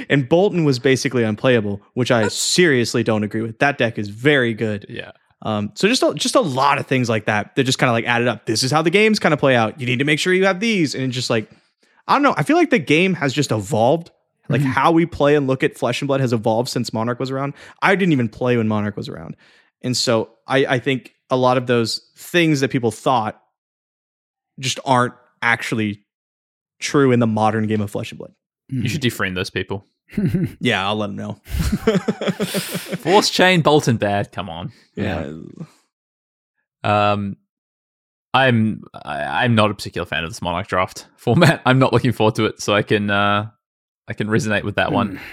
and Boltyn was basically unplayable, which I seriously don't agree with. That deck is very good. Yeah. Um, so just a, just a lot of things like that that just kind of like added up. This is how the games kind of play out. You need to make sure you have these, and just like I don't know. I feel like the game has just evolved. Like mm-hmm. how we play and look at Flesh and Blood has evolved since Monarch was around. I didn't even play when Monarch was around, and so I, I think a lot of those things that people thought just aren't actually true in the modern game of Flesh and Blood. You should defriend those people. yeah, I'll let them know. Force Chane, Boltyn bad. Come on. Yeah. Um, I'm I, I'm not a particular fan of this Monarch draft format. I'm not looking forward to it, so I can uh I can resonate with that one. Hmm.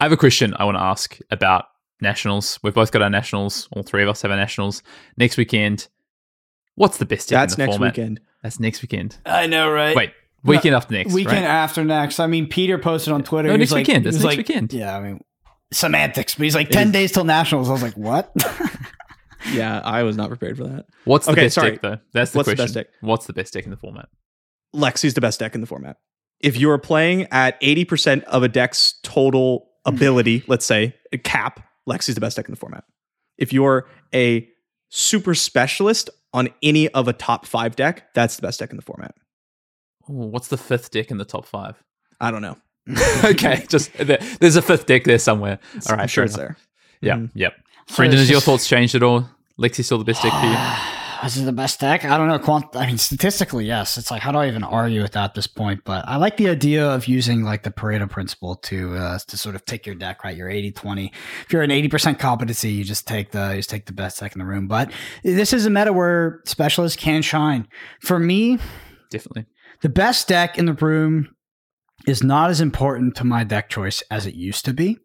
I have a question I want to ask about nationals. We've both got our nationals. All three of us have our nationals next weekend. What's the best? Deck? That's next format? weekend. That's next weekend. I know, right? Wait, weekend no, after next. Weekend right? after next. I mean, Peter posted on Twitter. No, next like, weekend. It's next like, weekend. Yeah, I mean, semantics. But he's like ten days till nationals. I was like, what? yeah, I was not prepared for that. What's the okay, best sorry. deck though? That's the What's question. The best deck? What's the best deck in the format? Lexi's the best deck in the format. If you are playing at 80% of a deck's total ability, let's say, a cap, Lexi's the best deck in the format. If you're a super specialist on any of a top five deck, that's the best deck in the format. Ooh, what's the fifth deck in the top five? I don't know. okay, just there's a fifth deck there somewhere. All right, I'm sure it's there. Yeah, mm-hmm. yep. Brendan, has your thoughts changed at all? Lexi still the best deck for you? Is the best deck. I don't know. Quant- I mean, statistically, yes. It's like how do I even argue with that at this point? But I like the idea of using like the Pareto principle to uh, to sort of pick your deck right. You're 80-20. If you're an eighty percent competency, you just take the you just take the best deck in the room. But this is a meta where specialists can shine. For me, definitely the best deck in the room is not as important to my deck choice as it used to be.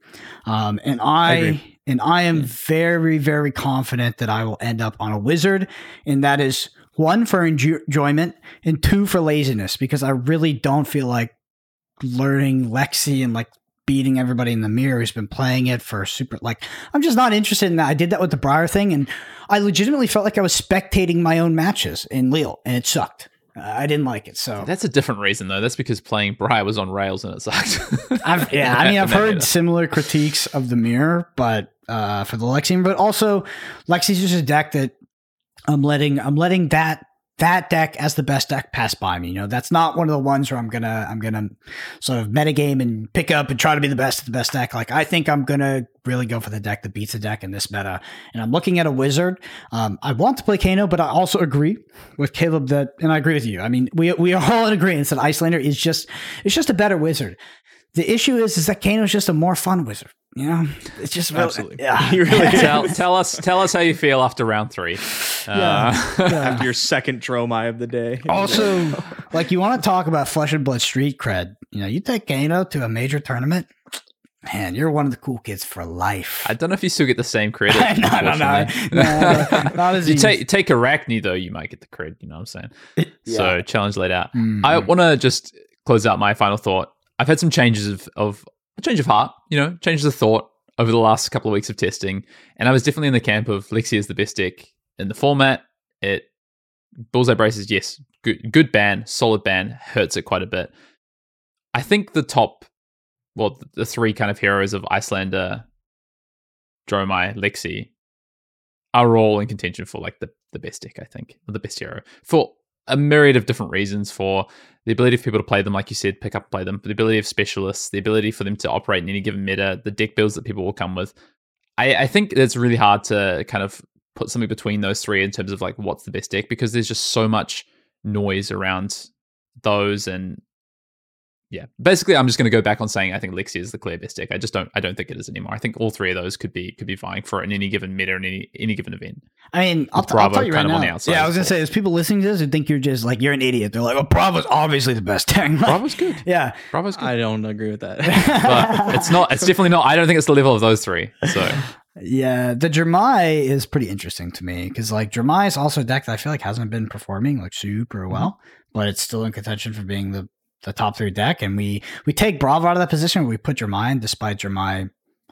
Um, and I, I and I am hmm. very, very confident that I will end up on a wizard. And that is one for enjoyment and two for laziness because I really don't feel like learning Lexi and like beating everybody in the mirror who's been playing it for super like I'm just not interested in that. I did that with the Briar thing and I legitimately felt like I was spectating my own matches in Lille and it sucked. I didn't like it. So that's a different reason, though. That's because playing Briar was on rails and it sucked. I've, yeah, I mean, I've heard similar critiques of the mirror, but uh, for the Lexian, but also Lexi's just a deck that I'm letting I'm letting that that deck as the best deck pass by me. You know, that's not one of the ones where I'm gonna I'm gonna sort of metagame and pick up and try to be the best of the best deck. Like I think I'm gonna really go for the deck that beats the deck in this meta. And I'm looking at a wizard. Um, I want to play Kano, but I also agree with Caleb that, and I agree with you. I mean, we we are all in agreement that Iyslander is just it's just a better wizard. the issue is, is that Kano's just a more fun wizard. You know, it's just really, Absolutely. Yeah, He really tell, tell us tell us how you feel after round three. Uh, After your second Dromai of the day. Also, like you want to talk about flesh and blood street cred. You know, you take Kano to a major tournament, man, you're one of the cool kids for life. I don't know if you still get the same credit. no, no, no, no, not as you easy. take take Arakni though, you might get the cred. You know what I'm saying? Yeah. So challenge laid out. Mhm. I want to just close out my final thought. I've had some changes of of a change of heart, you know, changes of thought over the last couple of weeks of testing, and I was definitely in the camp of Lexi is the best deck in the format. It bullseye braces, yes, good good ban, solid ban, hurts it quite a bit. I think the top, well, the three kind of heroes of Iyslander, Dromai, Lexi, are all in contention for like the, the best deck, I think, or the best hero for a myriad of different reasons. For the ability of people to play them, like you said, pick up play them, the ability of specialists, the ability for them to operate in any given meta, the deck builds that people will come with. I, I think it's really hard to kind of put something between those three in terms of like what's the best deck because there's just so much noise around those and yeah basically i'm just going to go back on saying i think lexi is the clear best deck i just don't i don't think it is anymore i think all three of those could be could be vying for it in any given meta in any any given event I mean, I'll, with t- I'll tell you right of now. on the outside yeah, I was gonna well. say, there's people listening to this who think you're just like you're an idiot. They're like, "Oh, Bravo's obviously the best deck." bravo's good yeah, bravo's good I don't agree with that. but it's not it's definitely not i don't think it's the level of those three so yeah. The Jermai is pretty interesting to me because like Jermai is also a deck that I feel like hasn't been performing like super well, mm-hmm. but it's still in contention for being the the top three deck. And we we take Bravo out of that position. We put Jermai despite Jermai.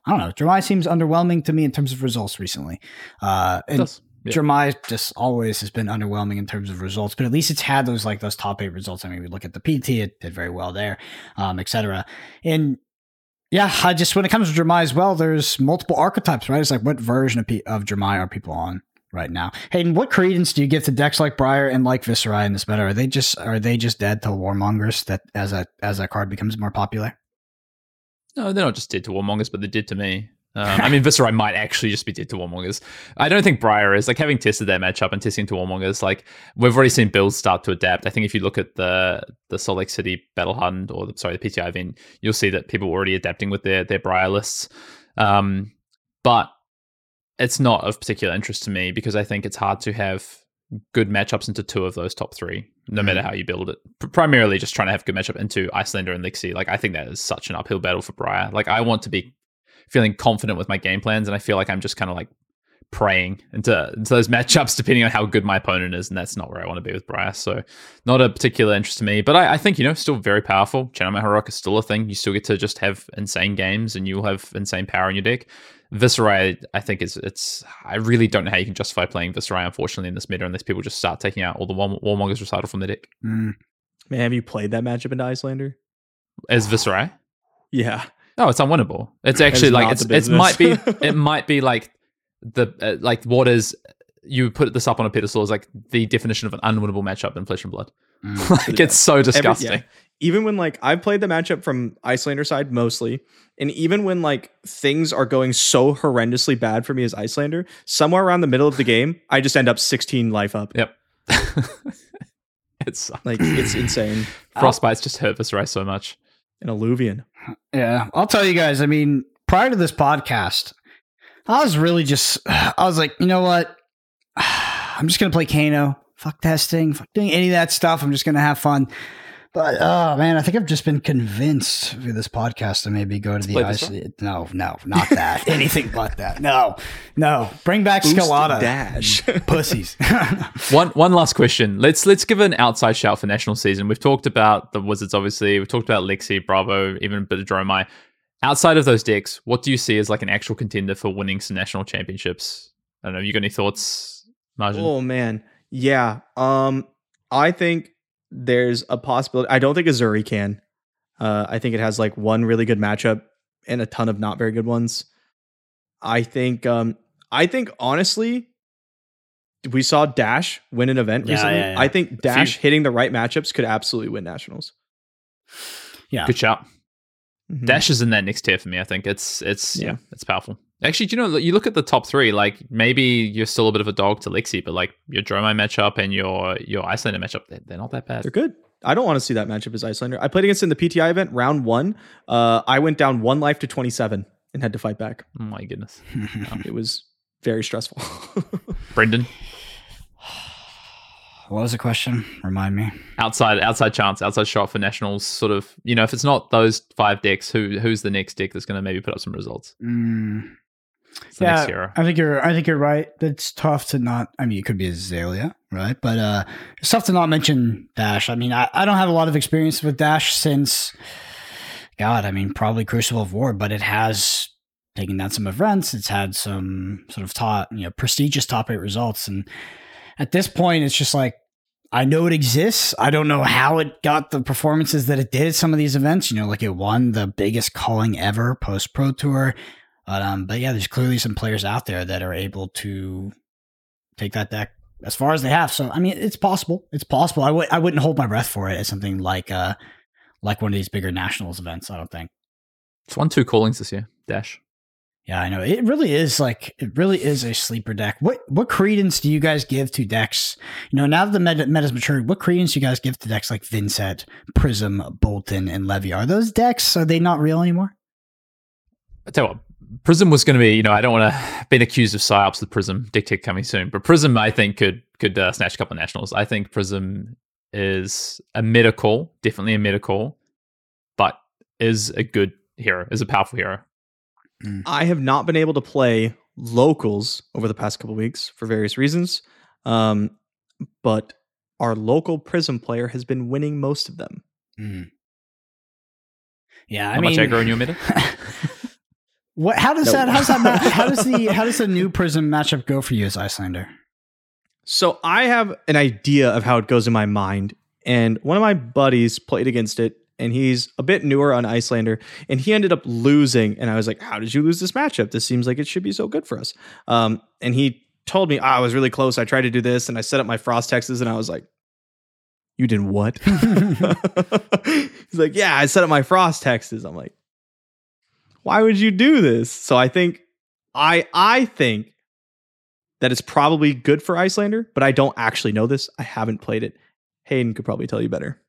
I don't know. Jermai seems underwhelming to me in terms of results recently. Uh, and does. Yeah. Jermai just always has been underwhelming in terms of results, but at least it's had those like those top eight results. I mean, we look at the PT, it did very well there, um, etc. And yeah, I just when it comes to Jermai as well, there's multiple archetypes, right? It's like what version of, P- of Jermai are people on right now? Hayden, what credence do you give to decks like Briar and like Viserai in this meta? Are they just are they just dead to Warmongers that as a as that card becomes more popular? No, they're not just dead to Warmongers, but they're dead to me. Um, I mean, Viserai might actually just be dead to Warmongers. I don't think Briar is. Like, having tested that matchup and testing to Warmongers, like, we've already seen builds start to adapt. I think if you look at the the Salt Lake City Battle Hunt, or the, sorry, the PTI event, you'll see that people are already adapting with their, their Briar lists. Um, but it's not of particular interest to me because I think it's hard to have good matchups into two of those top three, no matter mm. how you build it. P- primarily just trying to have good matchup into Iyslander and Lexi. Like I think that is such an uphill battle for Briar. Like I want to be feeling confident with my game plans, and I feel like I'm just kind of like praying into, into those matchups depending on how good my opponent is, and that's not where I want to be with Briar. So not a particular interest to me, but I, I think you know still very powerful. Channel Maharok is still a thing. You still get to just have insane games, and you'll have insane power in your deck. Viserai, I think is it's. I really don't know how you can justify playing Viserai, unfortunately, in this meta unless people just start taking out all the War- Warmongers recital from the deck Mm. Man, have you played that matchup into Iyslander? as Viserai. Yeah. No, it's unwinnable. It's actually is like it's it might be it might be like the uh, like what is you put this up on a pedestal is like the definition of an unwinnable matchup in Flesh and Blood. Mm. like it's so disgusting. yeah. Even when like I've played the matchup from Iyslander side mostly, and even when like things are going so horrendously bad for me as Iyslander, somewhere around the middle of the game, I just end up 16 life up. Yep. it's Like it's insane. frostbites just hurt Viserai so much. An Alluvion. Yeah, I'll tell you guys. I mean, prior to this podcast, I was really just, I was like, you know what? I'm just gonna play Kano. Fuck testing. Fuck doing any of that stuff. I'm just gonna have fun. But oh man, I think I've just been convinced through this podcast to maybe go to the play ice. Viserai? No, no, not that. Anything but that. No, no. Bring back Boost Scalata. dash. Pussies. One one last question. Let's let's give an outside shout for national season. We've talked about the Wizards, obviously. We've talked about Lexi, Bravo, even a bit of Dromai. Outside of those decks, what do you see as like an actual contender for winning some national championships? I don't know. You got any thoughts, Majin? Oh man, yeah. Um, I think there's a possibility. I don't think Azuri can. Uh, I think it has like one really good matchup and a ton of not very good ones. I think. Um, I think honestly, we saw Dash win an event Yeah, recently. yeah, yeah. I think Dash hitting the right matchups could absolutely win nationals. yeah. Good shout. Mhm. Dash is in that next tier for me. I think it's it's yeah, Yeah. it's powerful. Actually, do you know you look at the top three, like maybe you're still a bit of a dog to Lexi, but like your Dromai matchup and your your Iyslander matchup, they're, they're not that bad. they're good. I don't want to see that matchup as Iyslander. I played against in the PTI event round one. Uh, I went down one life to 27 and had to fight back. Oh my goodness. It was very stressful. Brendan, What was the question? Remind me. outside outside chance, outside shot for nationals. Sort of, you know, if it's not those five decks, who who's the next deck that's going to maybe put up some results? Mm, It's the yeah. I think you're. I think you're right. It's tough to not. I mean, it could be Azalea, right? But uh, it's tough to not mention Dash. I mean, I, I don't have a lot of experience with Dash since, God, I mean, probably Crucible of War, but it has taken down some events. It's had some sort of top, you know, prestigious top eight results, and at this point, it's just like I know it exists. I don't know how it got the performances that it did at some of these events. You know, like it won the biggest calling ever post Pro Tour. But um, but yeah, there's clearly some players out there that are able to take that deck as far as they have. So I mean, it's possible. It's possible. I wouldn't hold my breath for it as something like uh like one of these bigger nationals events. I don't think. It's won two callings this year. Dash. Yeah, I know. It really is like it really is a sleeper deck. What what credence do you guys give to decks? You know, now that the meta, meta's matured, what credence do you guys give to decks like Vynnset, Prism, Boltyn, and Levia? Are those decks are they not real anymore? I tell you what, Prism was going to be. You know, I don't want to been accused of psyops with Prism. Dick Tick coming soon, but Prism I think could could uh, snatch a couple of nationals. I think Prism is a medical, definitely a medical, but is a good hero, is a powerful hero. I have not been able to play locals over the past couple weeks for various reasons. Um, but our local Prism player has been winning most of them. Mm. Yeah, I How mean, much aggro in your meta? what? How does No. that? How's that? How does the how does the new Prism matchup go for you as Iyslander? So I have an idea of how it goes in my mind. And one of my buddies played against it, and he's a bit newer on Iyslander, and he ended up losing. And I was like, How did you lose this matchup? This seems like it should be so good for us. Um, and he told me, oh, I was really close. I tried to do this, and I set up my frost hexes, and I was like, You did what? he's like, Yeah, I set up my frost hexes. I'm like, Why would you do this? So I think I I think that it's probably good for Iyslander, but I don't actually know this. I haven't played it. Hayden could probably tell you better.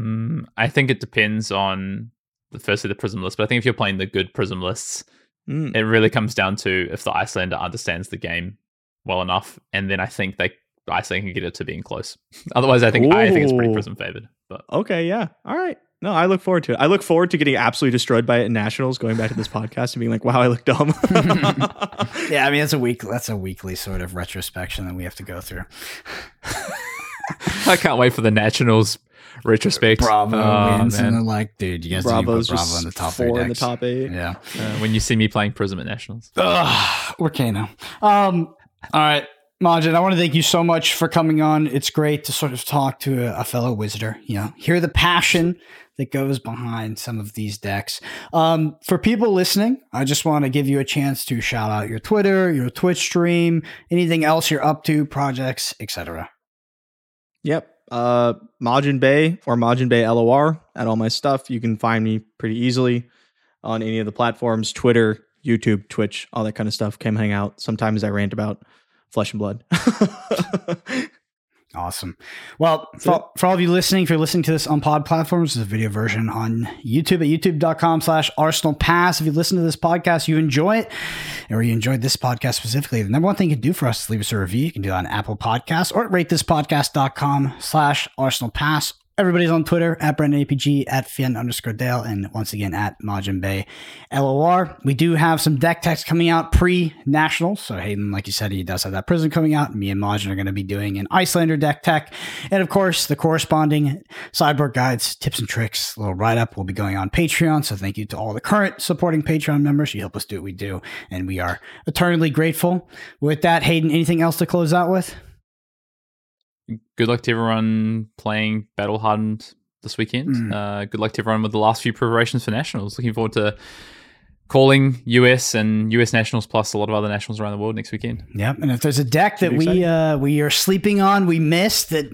Mm, I think it depends on the firstly the Prism list, but I think if you're playing the good Prism lists, Mm. it really comes down to if the Iyslander understands the game well enough, and then I think they Iceland can get it to being close. Otherwise, I think I think it's pretty Prism favored. But Okay, yeah. All right. No, I look forward to it. I look forward to getting absolutely destroyed by it in nationals, going back to this podcast and being like, wow, I look dumb. Yeah, I mean that's a week. That's a weekly sort of retrospection that we have to go through. I can't wait for the Nationals retrospect. Bravo Oh, wins, man. and they're like, dude, you guys didn't put Bravo just in the top four three in the top eight. Yeah. Uh, when you see me playing Prism at Nationals. Ugh, we're Kano. Um, all right, Majin, I want to thank you so much for coming on. It's great to sort of talk to a, a fellow wizarder, you know, hear the passion that goes behind some of these decks. Um, for people listening, I just want to give you a chance to shout out your Twitter, your Twitch stream, anything else you're up to, projects, etc. Yep. Uh, Majin Bae or Majin Bae LOR at all my stuff. You can find me pretty easily on any of the platforms Twitter, YouTube, Twitch, all that kind of stuff. Come hang out. Sometimes I rant about flesh and blood. Awesome. Well, for, for all of you listening, if you're listening to this on pod platforms, there's a video version on YouTube at youtube.com slash Arsenal Pass. If you listen to this podcast, you enjoy it, or you enjoyed this podcast specifically, the number one thing you can do for us is leave us a review. You can do that on Apple Podcasts or at ratethispodcast.com slash Arsenal Pass. Everybody's on Twitter at Brendan APG, at Fyen underscore Dale, and once again at Majin Bae LOR. We do have some deck techs coming out pre nationals. So Hayden, like you said, he does have that prison coming out. Me and Majin are going to be doing an Iyslander deck tech. And of course, the corresponding sideboard guides, tips and tricks, little write up will be going on Patreon. So thank you to all the current supporting Patreon members. You help us do what we do, and we are eternally grateful. With that, Hayden, anything else to close out with? Good luck to everyone playing Battle Hardened this weekend. Mm. Uh, good luck to everyone with the last few preparations for Nationals. Looking forward to calling US and US Nationals plus a lot of other nationals around the world next weekend. Yep. And if there's a deck that Should be we uh, we are sleeping on, we missed that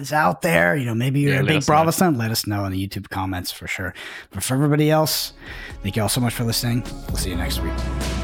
is out there, you know, maybe you're Yeah, a big us. Bravo fan, let us know in the YouTube comments for sure. But for everybody else, thank you all so much for listening. We'll see you next week.